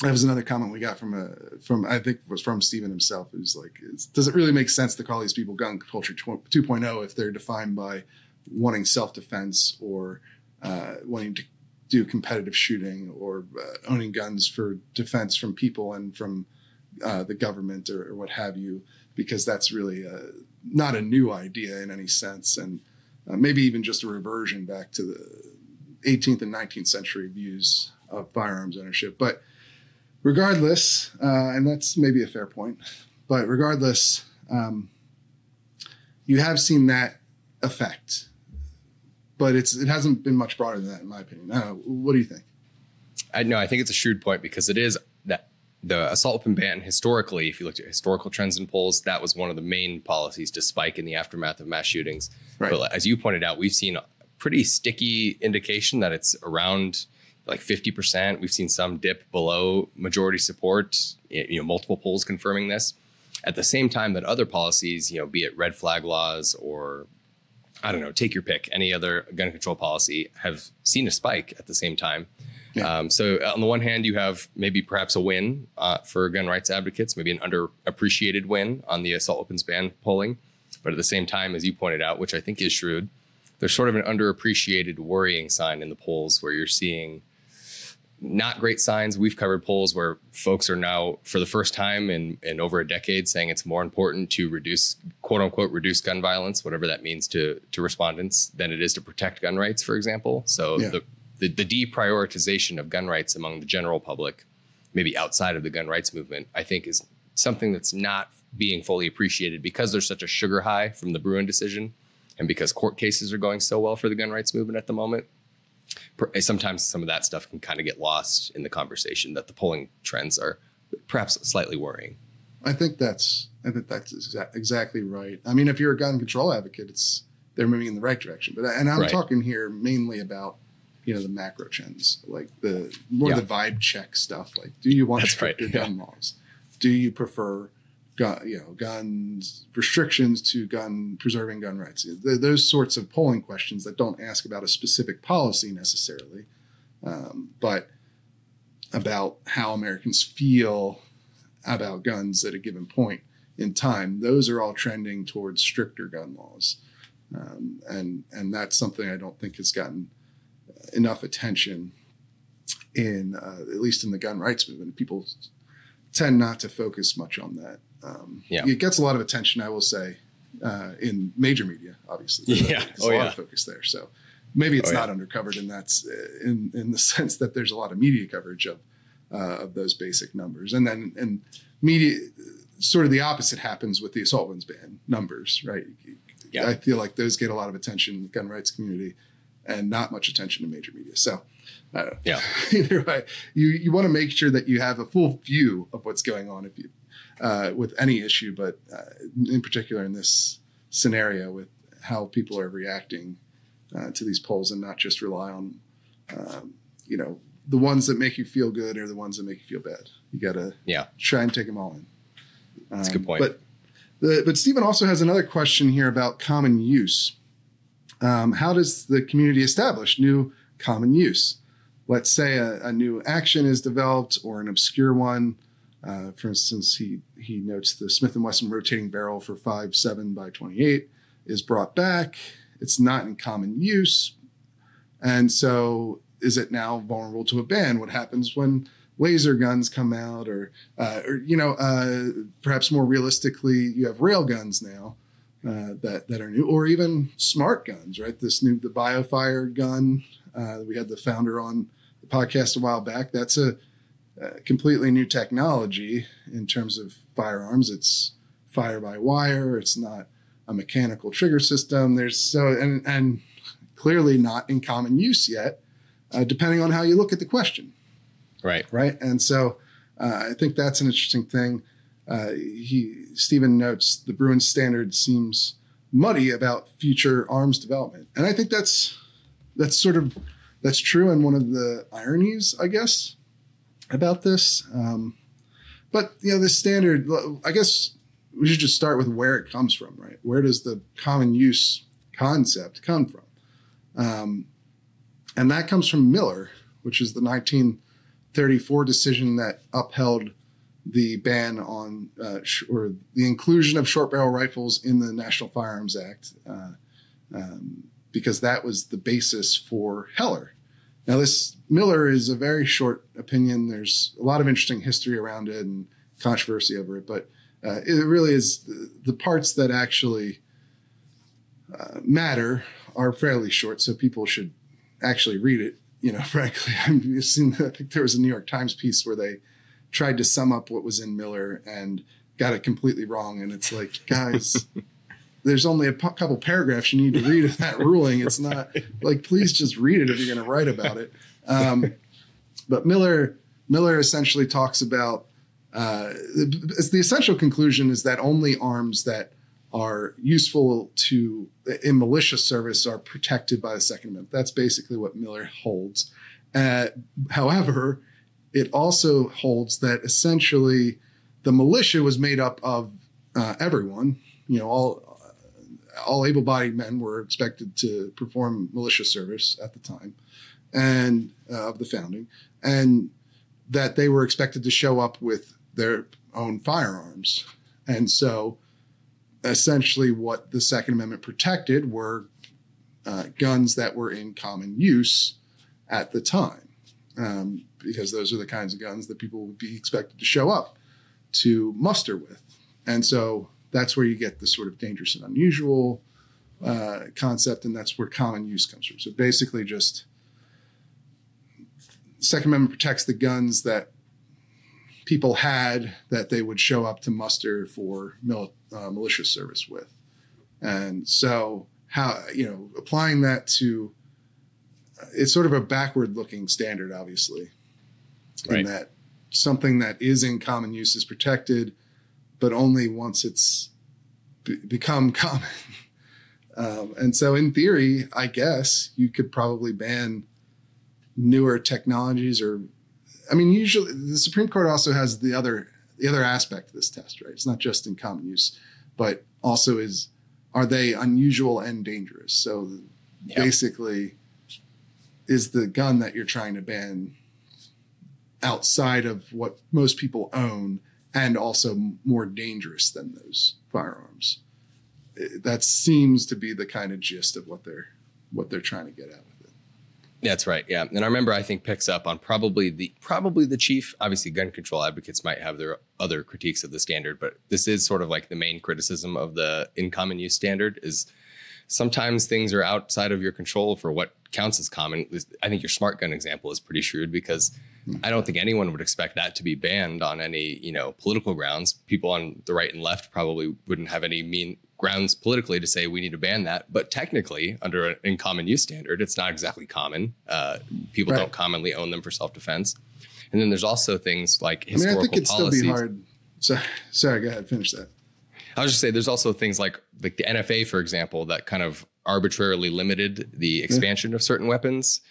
that was another comment we got from a from I think it was from Stephen himself. It was like, is, does it really make sense to call these people gun culture 2.0 if they're defined by wanting self defense or uh, wanting to do competitive shooting or uh, owning guns for defense from people and from uh, the government or, or what have you? Because that's really uh, not a new idea in any sense, and uh, maybe even just a reversion back to the 18th and 19th century views of firearms ownership. But regardless, uh, and that's maybe a fair point, but regardless, um, you have seen that effect, but it's it hasn't been much broader than that, in my opinion. I what do you think? I know. I think it's a shrewd point because it is that the assault weapon ban historically, if you looked at historical trends in polls, that was one of the main policies to spike in the aftermath of mass shootings. Right. But as you pointed out, we've seen a pretty sticky indication that it's around like 50%. We've seen some dip below majority support, you know, multiple polls confirming this. At the same time that other policies, you know, be it red flag laws or I don't know, take your pick, any other gun control policy have seen a spike at the same time. Yeah. Um, so on the one hand, you have maybe perhaps a win uh, for gun rights advocates, maybe an underappreciated win on the assault weapons ban polling. But at the same time, as you pointed out, which I think is shrewd, there's sort of an underappreciated worrying sign in the polls where you're seeing not great signs. We've covered polls where folks are now, for the first time in, in over a decade, saying it's more important to reduce, quote unquote, reduce gun violence, whatever that means to, to respondents, than it is to protect gun rights, for example. So Yeah. the, the, the deprioritization of gun rights among the general public, maybe outside of the gun rights movement, I think is something that's not being fully appreciated because there's such a sugar high from the Bruen decision and because court cases are going so well for the gun rights movement at the moment Eh, sometimes some of that stuff can kind of get lost in the conversation that the polling trends are perhaps slightly worrying. I think that's I think that's exa- exactly right. I mean, if you're a gun control advocate, it's they're moving in the right direction. But and I'm Right. talking here mainly about you know the macro trends, like the more Yeah. the vibe check stuff. Like, do you want That's right, stricter yeah. gun laws? Do you prefer gun you know guns restrictions to gun preserving gun rights? Those sorts of polling questions that don't ask about a specific policy necessarily, um, but about how Americans feel about guns at a given point in time, those are all trending towards stricter gun laws, um, and and that's something I don't think has gotten enough attention in uh, at least in the gun rights movement. People tend not to focus much on that. Um, Yeah. it gets a lot of attention, I will say, uh, in major media. Obviously, Yeah. there's Oh, a lot yeah. of focus there. So maybe it's Oh, yeah. not undercovered, and that's uh, in in the sense that there's a lot of media coverage of uh, of those basic numbers, and then and media sort of the opposite happens with the assault weapons ban numbers, right? Yeah. I feel like those get a lot of attention in the gun rights community, and not much attention in major media. So. Uh, Yeah. Either way, you you want to make sure that you have a full view of what's going on if you uh, with any issue, but uh, in particular in this scenario with how people are reacting uh, to these polls, and not just rely on um, you know the ones that make you feel good or the ones that make you feel bad. You got to Yeah. try and take them all in. That's a good Um, point. But the, but Stephen also has another question here about common use. Um, how does the community establish new common use? Let's say a, a new action is developed or an obscure one. Uh, for instance, he he notes the Smith and Wesson rotating barrel for five seven by twenty eight is brought back. It's not in common use, and so is it now vulnerable to a ban? What happens when laser guns come out, or uh, or you know, uh, perhaps more realistically, you have rail guns now uh, that that are new, or even smart guns, right? This new the BioFire gun. Uh, we had the founder on the podcast a while back. That's a, a completely new technology in terms of firearms. It's fire by wire. It's not a mechanical trigger system. There's so and and clearly not in common use yet, uh, depending on how you look at the question Right. right? And so uh, I think that's an interesting thing. Uh, he Stephen notes the Bruen standard seems muddy about future arms development, and I think that's that's sort of that's true and one of the ironies, I guess, about this. Um, but you know, the standard, I guess we should just start with where it comes from, right? Where does the common use concept come from? Um, and that comes from Miller, which is the 1934 decision that upheld the ban on uh, sh- or the inclusion of short barrel rifles in the National Firearms Act, uh, um, because that was the basis for Heller. Now, this Miller is a very short opinion. There's a lot of interesting history around it and controversy over it, but uh, it really is the parts that actually uh, matter are fairly short, so people should actually read it. You know, frankly, I've seen. I think there was a New York Times piece where they tried to sum up what was in Miller and got it completely wrong, and it's like, guys. there's only a p- couple paragraphs you need to read of that ruling. It's not like please just read it if you're going to write about it. Um, but Miller Miller essentially talks about uh, the essential conclusion is that only arms that are useful to in militia service are protected by the Second Amendment. That's basically what Miller holds. Uh, however, it also holds that essentially the militia was made up of uh, everyone. You know, all all able-bodied men were expected to perform militia service at the time, and uh, of the founding, and that they were expected to show up with their own firearms. And so essentially what the Second Amendment protected were uh, guns that were in common use at the time, um, because those are the kinds of guns that people would be expected to show up to muster with. And so that's where you get the sort of dangerous and unusual uh, concept, and that's where common use comes from. So basically, just Second Amendment protects the guns that people had that they would show up to muster for mil- uh, militia service with. And so, how, you know, applying that to it's sort of a backward looking standard, obviously, right. in that something that is in common use is protected, but only once it's be- become common. um, and so, in theory, I guess you could probably ban newer technologies or I mean, usually the Supreme Court also has the other the other aspect of this test, right? It's not just in common use, but also is are they unusual and dangerous? So yep. basically, is the gun that you're trying to ban outside of what most people own and also more dangerous than those firearms? That seems to be the kind of gist of what they're what they're trying to get at. That's right. Yeah. And I remember I think picks up on probably the probably the chief, obviously gun control advocates might have their other critiques of the standard, but this is sort of like the main criticism of the in common use standard is sometimes things are outside of your control for what counts as common. I think your smart gun example is pretty shrewd because I don't think anyone would expect that to be banned on any, you know, political grounds. People on the right and left probably wouldn't have any mean grounds politically to say we need to ban that. But technically, under an in common use standard, it's not exactly common. Uh, people right. don't commonly own them for self defense. And then there's also things like historical I mean, I think it'd policies. still be hard. So, sorry, go ahead, finish that. I was just say there's also things like like the NFA, for example, that kind of arbitrarily limited the expansion yeah. of certain weapons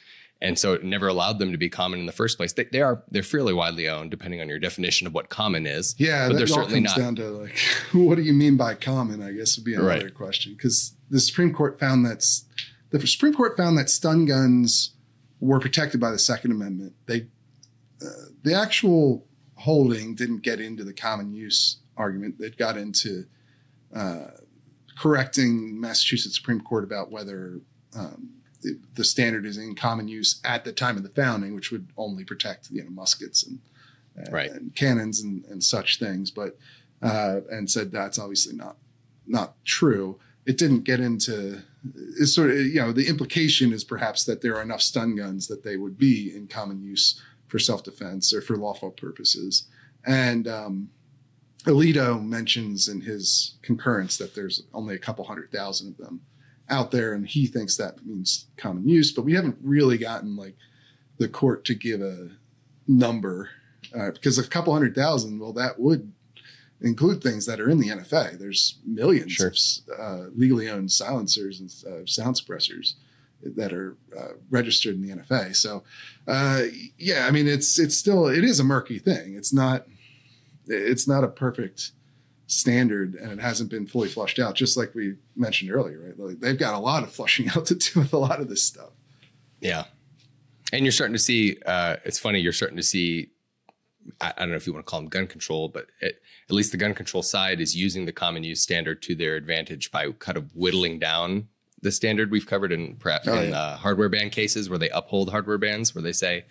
and so it never allowed them to be common in the first place. They, they are they're fairly widely owned, depending on your definition of what common is. Yeah, but they're certainly comes not. Down to like, what do you mean by common? I guess would be another right. question because the Supreme Court found that the Supreme Court found that stun guns were protected by the Second Amendment. They uh, the actual holding didn't get into the common use argument. It got into uh, correcting Massachusetts Supreme Court about whether um, the, standard is in common use at the time of the founding, which would only protect you know muskets and, right. and cannons and, and such things. But uh, and said that's obviously not not true. It didn't get into it's sort of you know the implication is perhaps that there are enough stun guns that they would be in common use for self defense or for lawful purposes. And um, Alito mentions in his concurrence that there's only a couple hundred thousand of them out there and he thinks that means common use but we haven't really gotten like the court to give a number uh, because a couple hundred thousand, well, that would include things that are in the NFA. There's millions Sure. of uh, legally owned silencers and uh, sound suppressors that are uh, registered in the NFA. So, uh, yeah, I mean, it's it's still it is a murky thing. It's not it's not a perfect standard, and it hasn't been fully flushed out. Just like we mentioned earlier, right? Like they've got a lot of flushing out to do with a lot of this stuff. Yeah. And you're starting to see, uh, it's funny, you're starting to see, I, I don't know if you want to call them gun control, but it, at least the gun control side is using the common use standard to their advantage by kind of whittling down the standard we've covered in, perhaps Oh, in yeah. uh, hardware ban cases where they uphold hardware bans, where they say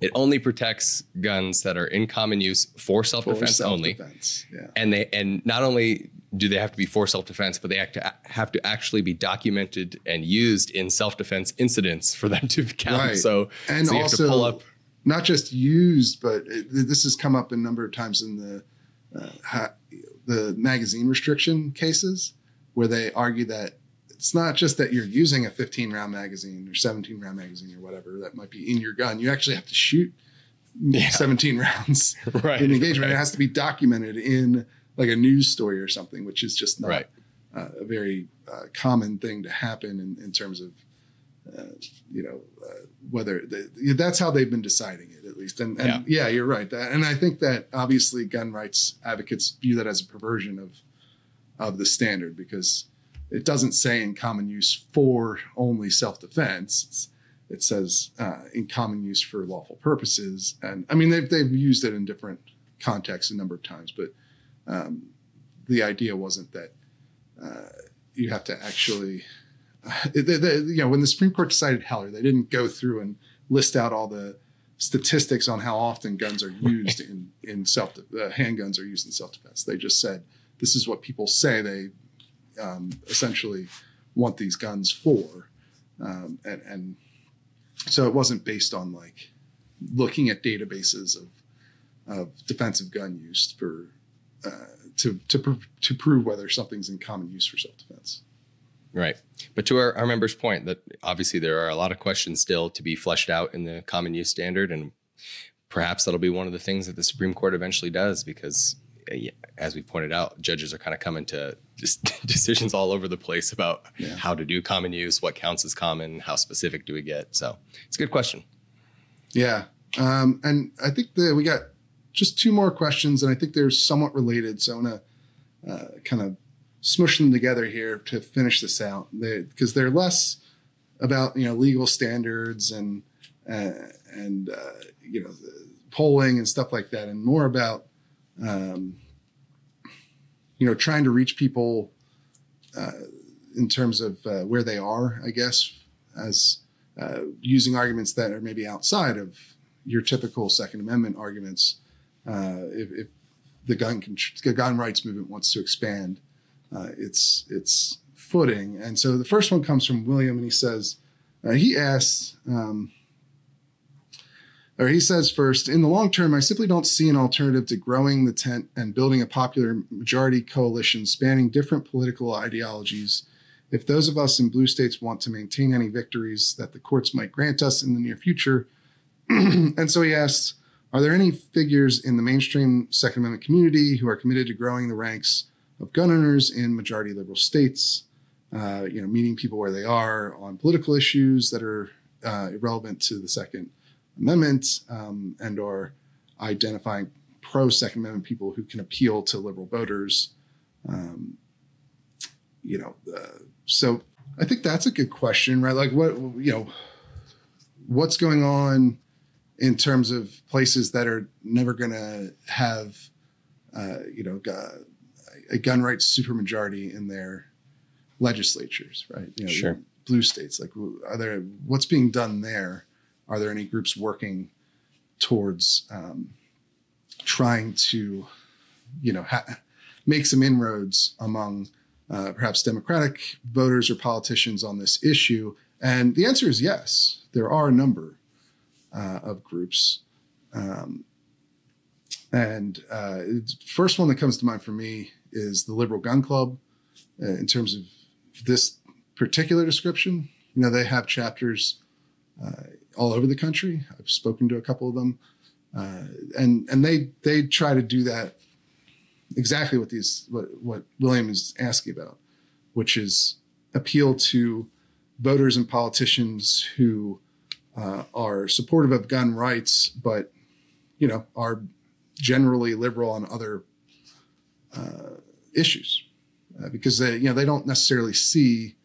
it only protects guns that are in common use for self defense only self-defense, Yeah. and they and not only do they have to be for self-defense but they have to have to actually be documented and used in self-defense incidents for them to count Right. so and so you have to pull also up not just used, but it, this has come up a number of times in the uh, ha, the magazine restriction cases, where they argue that it's not just that you're using a 15 round magazine or 17 round magazine or whatever that might be in your gun. You actually have to shoot Yeah. 17 rounds right in engagement. It has to be documented in like a news story or something, which is just not Right. uh, a very uh, common thing to happen in, in terms of, uh, you know, uh, whether the, that's how they've been deciding it at least. And, and yeah. you're right. That, and I think that obviously gun rights advocates view that as a perversion of, of the standard because it doesn't say in common use for only self-defense. It says uh, in common use for lawful purposes. And I mean, they've, they've used it in different contexts a number of times, but um, the idea wasn't that uh, you have to actually, the, the, you know, when the Supreme Court decided Heller, they didn't go through and list out all the statistics on how often guns are used in in self uh, handguns are used in self defense. They just said this is what people say they um, essentially want these guns for, um, and and so it wasn't based on like looking at databases of of defensive gun use for uh, to to pr- to prove whether something's in common use for self defense. right but to our, our members point that obviously there are a lot of questions still to be fleshed out in the common use standard and perhaps that'll be one of the things that the supreme court eventually does because as we pointed out judges are kind of coming to just decisions all over the place about Yeah. how to do common use what counts as common how specific do we get so it's a good question Yeah, um, and I think that we got just two more questions, and I think they're somewhat related. So I'm gonna uh, kind of smush them together here to finish this out, because they, are less about you know legal standards and uh, and uh, you know the polling and stuff like that, and more about um, you know trying to reach people uh, in terms of uh, where they are, I guess, as uh, using arguments that are maybe outside of your typical Second Amendment arguments. Uh, if, if the gun the gun rights movement wants to expand uh, its its footing, and so the first one comes from William, and he says uh, he asks. Um, or he says first, in the long term, I simply don't see an alternative to growing the tent and building a popular majority coalition spanning different political ideologies if those of us in blue states want to maintain any victories that the courts might grant us in the near future. and so he asks, are there any figures in the mainstream Second Amendment community who are committed to growing the ranks of gun owners in majority liberal states? Uh, you know, meeting people where they are on political issues that are uh, irrelevant to the Second Amendment, um, and or identifying pro Second Amendment people who can appeal to liberal voters. Um, you know, uh, so I think that's a good question, right? Like, what you know, what's going on in terms of places that are never going to have, uh, you know, a gun rights supermajority in their legislatures, right? You know, Sure. Blue states, like, are there what's being done there? Are there any groups working towards um, trying to, you know, ha- make some inroads among uh, perhaps Democratic voters or politicians on this issue? And the answer is yes. There are a number uh, of groups. Um, and uh, the first one that comes to mind for me is the Liberal Gun Club. Uh, in terms of this particular description, you know, they have chapters uh, all over the country. I've spoken to a couple of them. uh, and and they they try to do that exactly what these what what William is asking about, which is appeal to voters and politicians who uh, are supportive of gun rights, but you know are generally liberal on other uh, issues uh, because they you know they don't necessarily see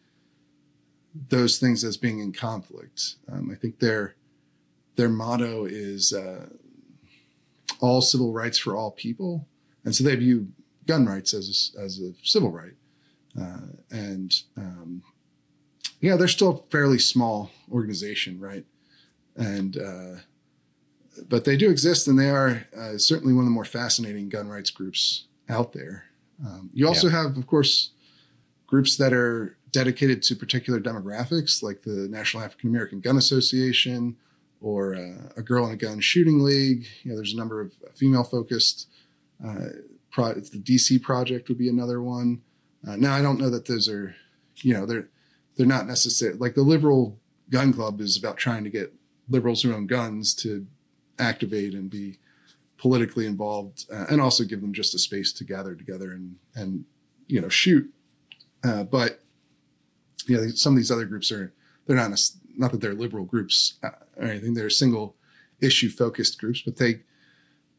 those things as being in conflict. Um, I think their their motto is uh, all civil rights for all people, and so they view gun rights as a, as a civil right. Uh, and um, yeah, they're still a fairly small organization, right? And uh, but they do exist, and they are uh, certainly one of the more fascinating gun rights groups out there. Um, you also yeah. have, of course, groups that are dedicated to particular demographics, like the National African American Gun Association or uh, a Girl and a Gun Shooting League. You know, there's a number of female focused. Uh, pro- the DC Project would be another one. Uh, now, I don't know that those are, you know, they're they're not necessarily like the liberal gun club is about trying to get liberals who own guns to activate and be politically involved, uh, and also give them just a space to gather together and and you know shoot. Uh, but you know, some of these other groups are they're not a, not that they're liberal groups uh, or anything. They're single issue focused groups, but they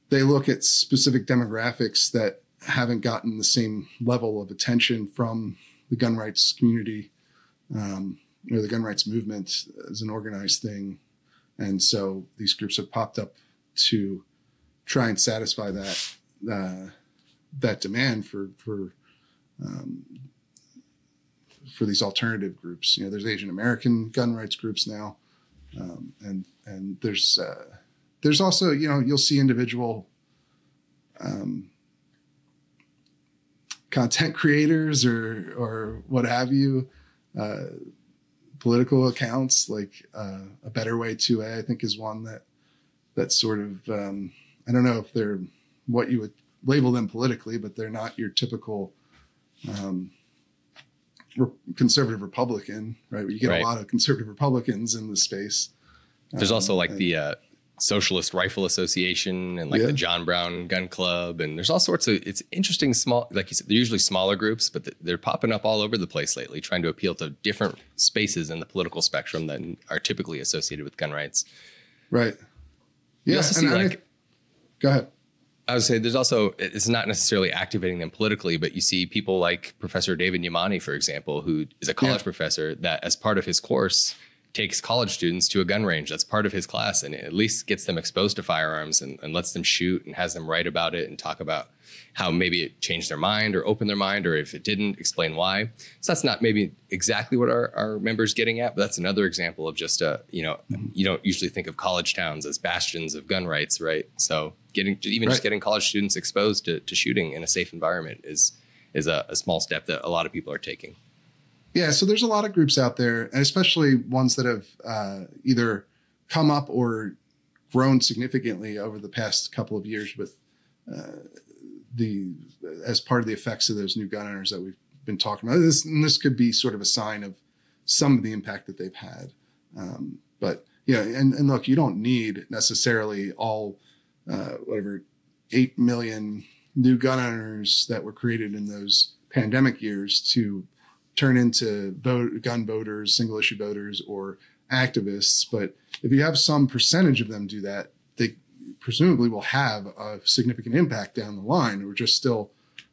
they look at specific demographics that haven't gotten the same level of attention from the gun rights community um, or the gun rights movement as an organized thing. And so these groups have popped up to try and satisfy that uh, that demand for for um, for these alternative groups. You know, there's Asian American gun rights groups now, um, and and there's uh, there's also you know you'll see individual um, content creators or or what have you, uh, political accounts like uh, a better way 2A I think is one that that sort of um, I don't know if they're what you would label them politically, but they're not your typical um, re- conservative Republican, right? You get right. a lot of conservative Republicans in the space. There's um, also like and, the uh, Socialist Rifle Association and like yeah. the John Brown Gun Club, and there's all sorts of. It's interesting, small, like you said, they're usually smaller groups, but they're popping up all over the place lately, trying to appeal to different spaces in the political spectrum that are typically associated with gun rights. Right. Yeah. You also see like. I, go ahead. I would say there's also it's not necessarily activating them politically, but you see people like Professor David Yamane, for example, who is a college yeah. professor that as part of his course takes college students to a gun range. That's part of his class and at least gets them exposed to firearms and, and lets them shoot and has them write about it and talk about how maybe it changed their mind or opened their mind, or if it didn't, explain why. So that's not maybe exactly what our, our members getting at, but that's another example of just a, you know, mm-hmm. you don't usually think of college towns as bastions of gun rights, right? So getting even right. just getting college students exposed to, to shooting in a safe environment is is a, a small step that a lot of people are taking. Yeah, so there's a lot of groups out there, and especially ones that have uh, either come up or grown significantly over the past couple of years with uh, the as part of the effects of those new gun owners that we've been talking about. This and this could be sort of a sign of some of the impact that they've had. Um, but yeah, and, and look, you don't need necessarily all uh, whatever eight million new gun owners that were created in those pandemic years to turn into vote, gun voters, single issue voters, or activists. But if you have some percentage of them do that, presumably will have a significant impact down the line. We're just still,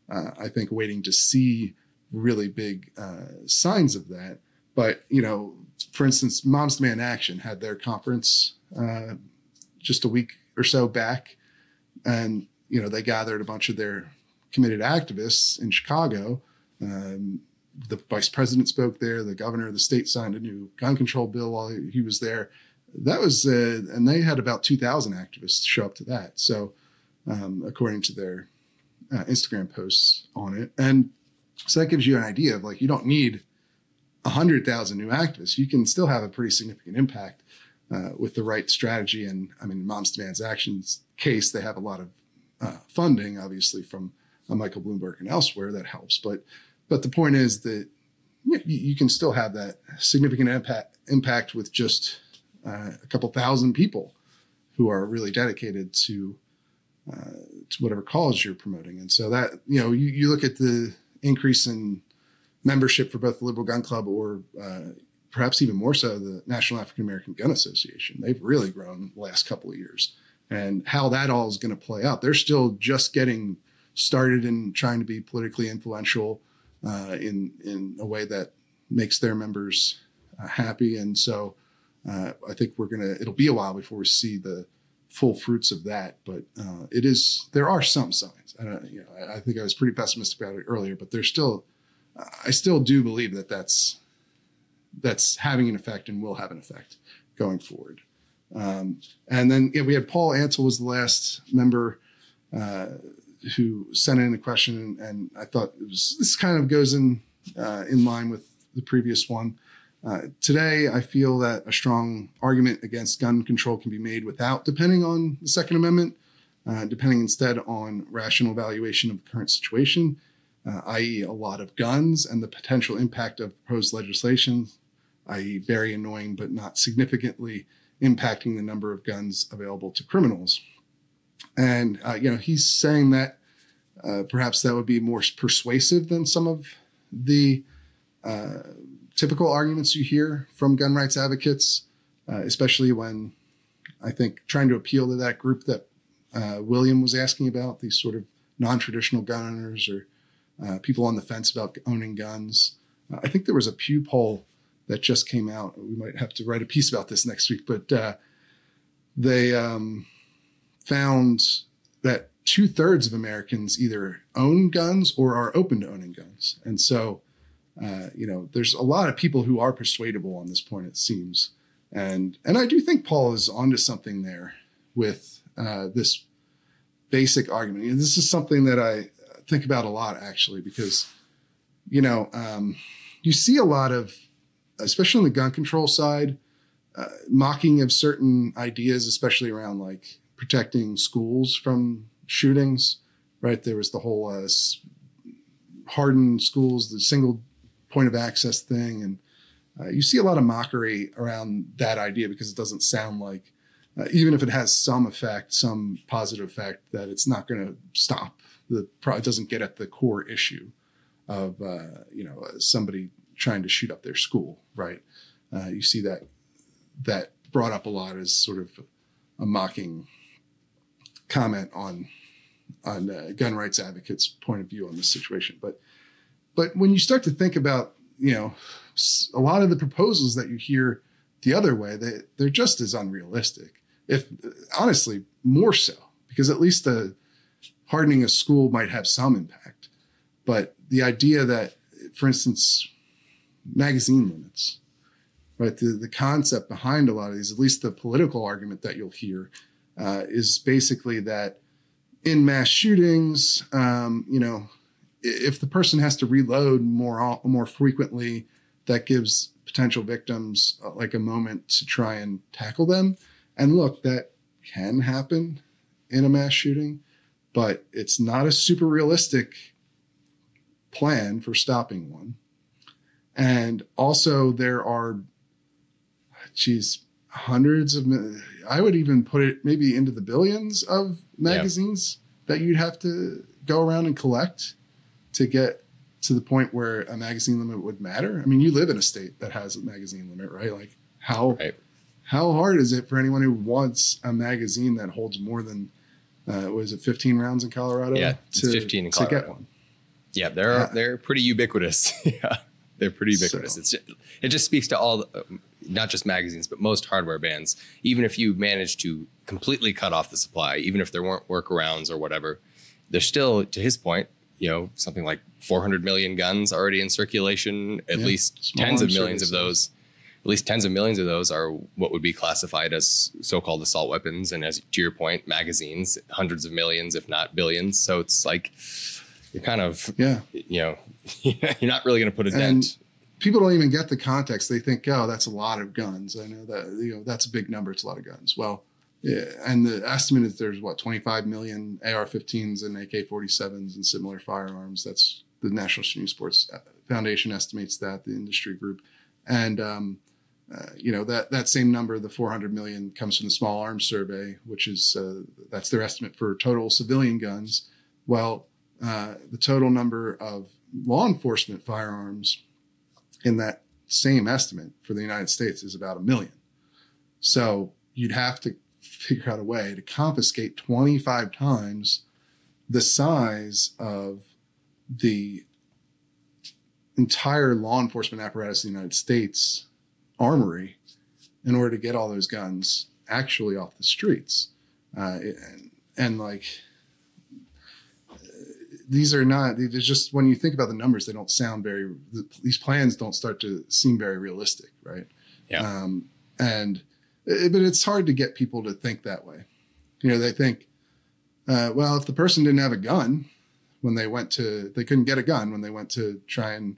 uh, I think, waiting to see really big uh, signs of that. But you know, for instance, Moms Demand Action had their conference uh, just a week or so back, and you know they gathered a bunch of their committed activists in Chicago. Um, the vice president spoke there. The governor of the state signed a new gun control bill while he was there. That was, uh, and they had about 2,000 activists show up to that. So, um, according to their uh, Instagram posts on it. And so that gives you an idea of like, you don't need 100,000 new activists. You can still have a pretty significant impact uh, with the right strategy. And I mean, Moms Demands Actions case, they have a lot of uh, funding, obviously, from uh, Michael Bloomberg and elsewhere that helps. But but the point is that you, you can still have that significant impact, impact with just uh, a couple thousand people who are really dedicated to uh, to whatever cause you're promoting. And so that you know, you, you look at the increase in membership for both the Liberal Gun Club or uh, perhaps even more so the National African American Gun Association. They've really grown the last couple of years, and how that all is going to play out. They're still just getting started in trying to be politically influential uh, in in a way that makes their members uh, happy, and so. Uh, I think we're gonna. It'll be a while before we see the full fruits of that, but uh, it is there are some signs. And you know, I, I, think I was pretty pessimistic about it earlier, but there's still, I still do believe that that's that's having an effect and will have an effect going forward. Um, and then yeah, we had Paul Ansel was the last member uh, who sent in a question, and, and I thought was, this kind of goes in uh, in line with the previous one. Uh, today, I feel that a strong argument against gun control can be made without depending on the Second Amendment, uh, depending instead on rational evaluation of the current situation, uh, i.e., a lot of guns and the potential impact of proposed legislation, i.e., very annoying but not significantly impacting the number of guns available to criminals. And uh, you know, he's saying that uh, perhaps that would be more persuasive than some of the typical arguments you hear from gun rights advocates, uh, especially when I think trying to appeal to that group that uh, William was asking about, these sort of non traditional gun owners or uh, people on the fence about owning guns. Uh, I think there was a Pew poll that just came out. We might have to write a piece about this next week, but uh, they um, found that two thirds of Americans either own guns or are open to owning guns. And so uh, you know, there's a lot of people who are persuadable on this point, it seems. And and I do think Paul is onto something there with uh, this basic argument. And this is something that I think about a lot actually, because you know um, you see a lot of, especially on the gun control side, uh, mocking of certain ideas, especially around like protecting schools from shootings. Right, there was the whole uh, hardened schools, the single point of access thing. And uh, you see a lot of mockery around that idea because it doesn't sound like, uh, even if it has some effect, some positive effect, that it's not going to stop. The it doesn't get at the core issue of uh, you know somebody trying to shoot up their school, right? Uh, you see that that brought up a lot as sort of a mocking comment on on uh, gun rights advocates' point of view on this situation, but but when you start to think about, you know, a lot of the proposals that you hear the other way, they, they're just as unrealistic. If honestly, more so, because at least the hardening a school might have some impact. But the idea that, for instance, magazine limits, right? The, the concept behind a lot of these, at least the political argument that you'll hear, uh, is basically that in mass shootings, um, you know, if the person has to reload more more frequently, that gives potential victims uh, like a moment to try and tackle them. And look, that can happen in a mass shooting, but it's not a super realistic plan for stopping one. And also, there are, geez, hundreds of, I would even put it maybe into the billions of magazines yeah. that you'd have to go around and collect to get to the point where a magazine limit would matter? I mean, you live in a state that has a magazine limit, right? Like how right. how hard is it for anyone who wants a magazine that holds more than uh, was it 15 rounds in Colorado? Yeah, to, 15 in Colorado. To get one. Yeah, they're uh, they're pretty ubiquitous. yeah, they're pretty ubiquitous. So. It's just, it just speaks to all, the, not just magazines, but most hardware bands. Even if you manage to completely cut off the supply, even if there weren't workarounds or whatever, there's still, to his point, you know something like 400 million guns already in circulation. At yeah, least tens of millions of those at least tens of millions of those are what would be classified as so-called assault weapons. And as to your point magazines hundreds of millions if not billions. So it's like you're kind of yeah. you know you're not really going to put a and dent. people don't even get the context. They think oh that's a lot of guns. I know that you know that's a big number. It's a lot of guns. Well and the estimate is there's what 25 million AR-15s and AK-47s and similar firearms. That's the National Shooting Sports Foundation estimates that the industry group, and um, uh, you know that that same number, the 400 million, comes from the Small Arms Survey, which is uh, that's their estimate for total civilian guns. Well, uh, the total number of law enforcement firearms in that same estimate for the United States is about a million. So you'd have to figure out a way to confiscate 25 times the size of the entire law enforcement apparatus in the United States armory in order to get all those guns actually off the streets. Uh, and, and like, these are not, it's just when you think about the numbers, they don't sound very, these plans don't start to seem very realistic, right? Yeah. Um, and, but it's hard to get people to think that way. You know, they think, uh, well, if the person didn't have a gun when they went to, they couldn't get a gun when they went to try and,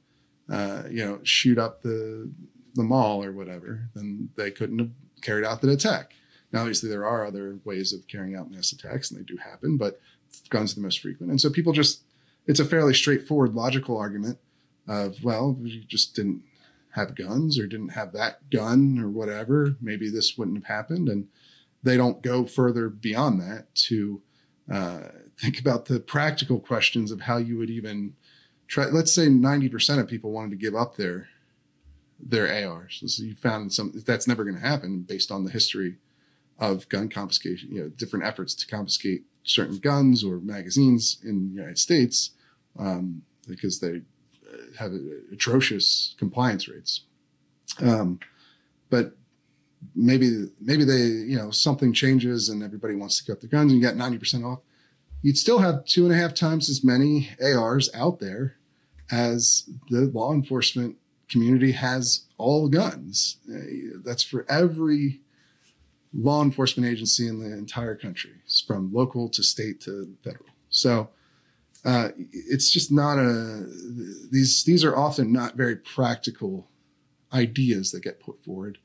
uh, you know, shoot up the the mall or whatever, then they couldn't have carried out the attack. Now, obviously, there are other ways of carrying out mass attacks, and they do happen, but guns are the most frequent. And so people just, it's a fairly straightforward logical argument of, well, you just didn't have guns or didn't have that gun or whatever. Maybe this wouldn't have happened. And they don't go further beyond that to uh, think about the practical questions of how you would even try. Let's say 90% of people wanted to give up their their ARs. So you found some that's never going to happen based on the history of gun confiscation, you know, different efforts to confiscate certain guns or magazines in the United States um, because they have atrocious compliance rates. Um, but maybe maybe they you know something changes and everybody wants to cut their guns and you got 90% off you'd still have two and a half times as many ars out there as the law enforcement community has all guns. That's for every law enforcement agency in the entire country, from local to state to federal. So uh, it's just not a these these are often not very practical ideas that get put forward.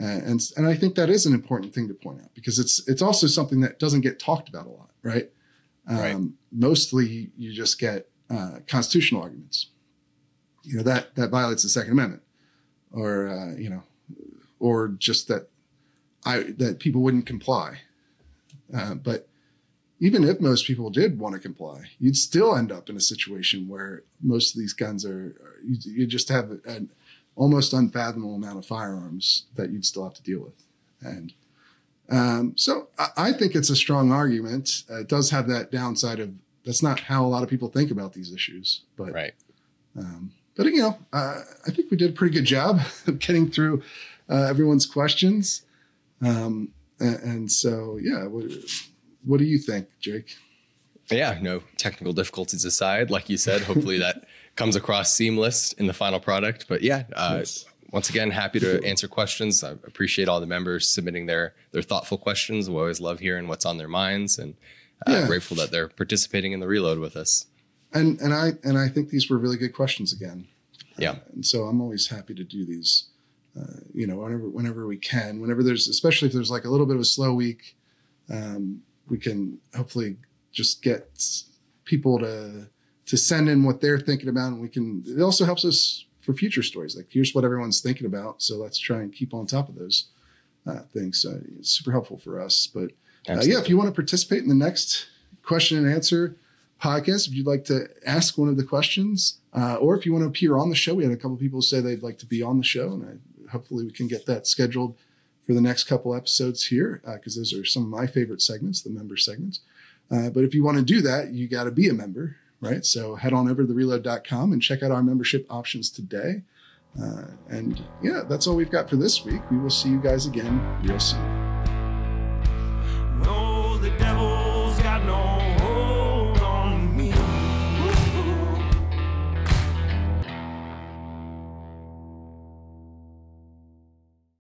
Uh, and and I think that is an important thing to point out because it's it's also something that doesn't get talked about a lot, right? Um, right. Mostly, you just get uh, constitutional arguments you know that that violates the Second Amendment, or uh, you know, or just that I that people wouldn't comply. Uh, but even if most people did want to comply, you'd still end up in a situation where most of these guns are, you, you, just have an almost unfathomable amount of firearms that you'd still have to deal with, and um, so I, I, think it's a strong argument. Uh, it does have that downside of that's not how a lot of people think about these issues, but right. Um, but you know, uh, I think we did a pretty good job of getting through uh, everyone's questions. Um, and, and, so, yeah, what, what do you think, Jake? Yeah, no technical difficulties aside, like you said, hopefully that comes across seamless in the final product. But yeah, uh, yes. once again, happy to answer questions. I appreciate all the members submitting their their thoughtful questions. We always love hearing what's on their minds, and uh, yeah. grateful that they're participating in the reload with us and and I and I think these were really good questions again. Yeah. Uh, and so I'm always happy to do these. Uh, you know, whenever whenever we can, whenever there's, especially if there's like a little bit of a slow week, um, we can hopefully just get people to to send in what they're thinking about, and we can. It also helps us for future stories. Like, here's what everyone's thinking about, so let's try and keep on top of those uh, things. So it's super helpful for us. But uh, yeah, if you want to participate in the next question and answer, podcast. If you'd like to ask one of the questions, uh, or if you want to appear on the show, we had a couple people say they'd like to be on the show, and I, hopefully we can get that scheduled for the next couple episodes here uh, because those are some of my favorite segments, the member segments. Uh, but if you want to do that, you got to be a member, right? So head on over to thereload.com and check out our membership options today. Uh, and yeah, that's all we've got for this week. We will see you guys again real soon. No,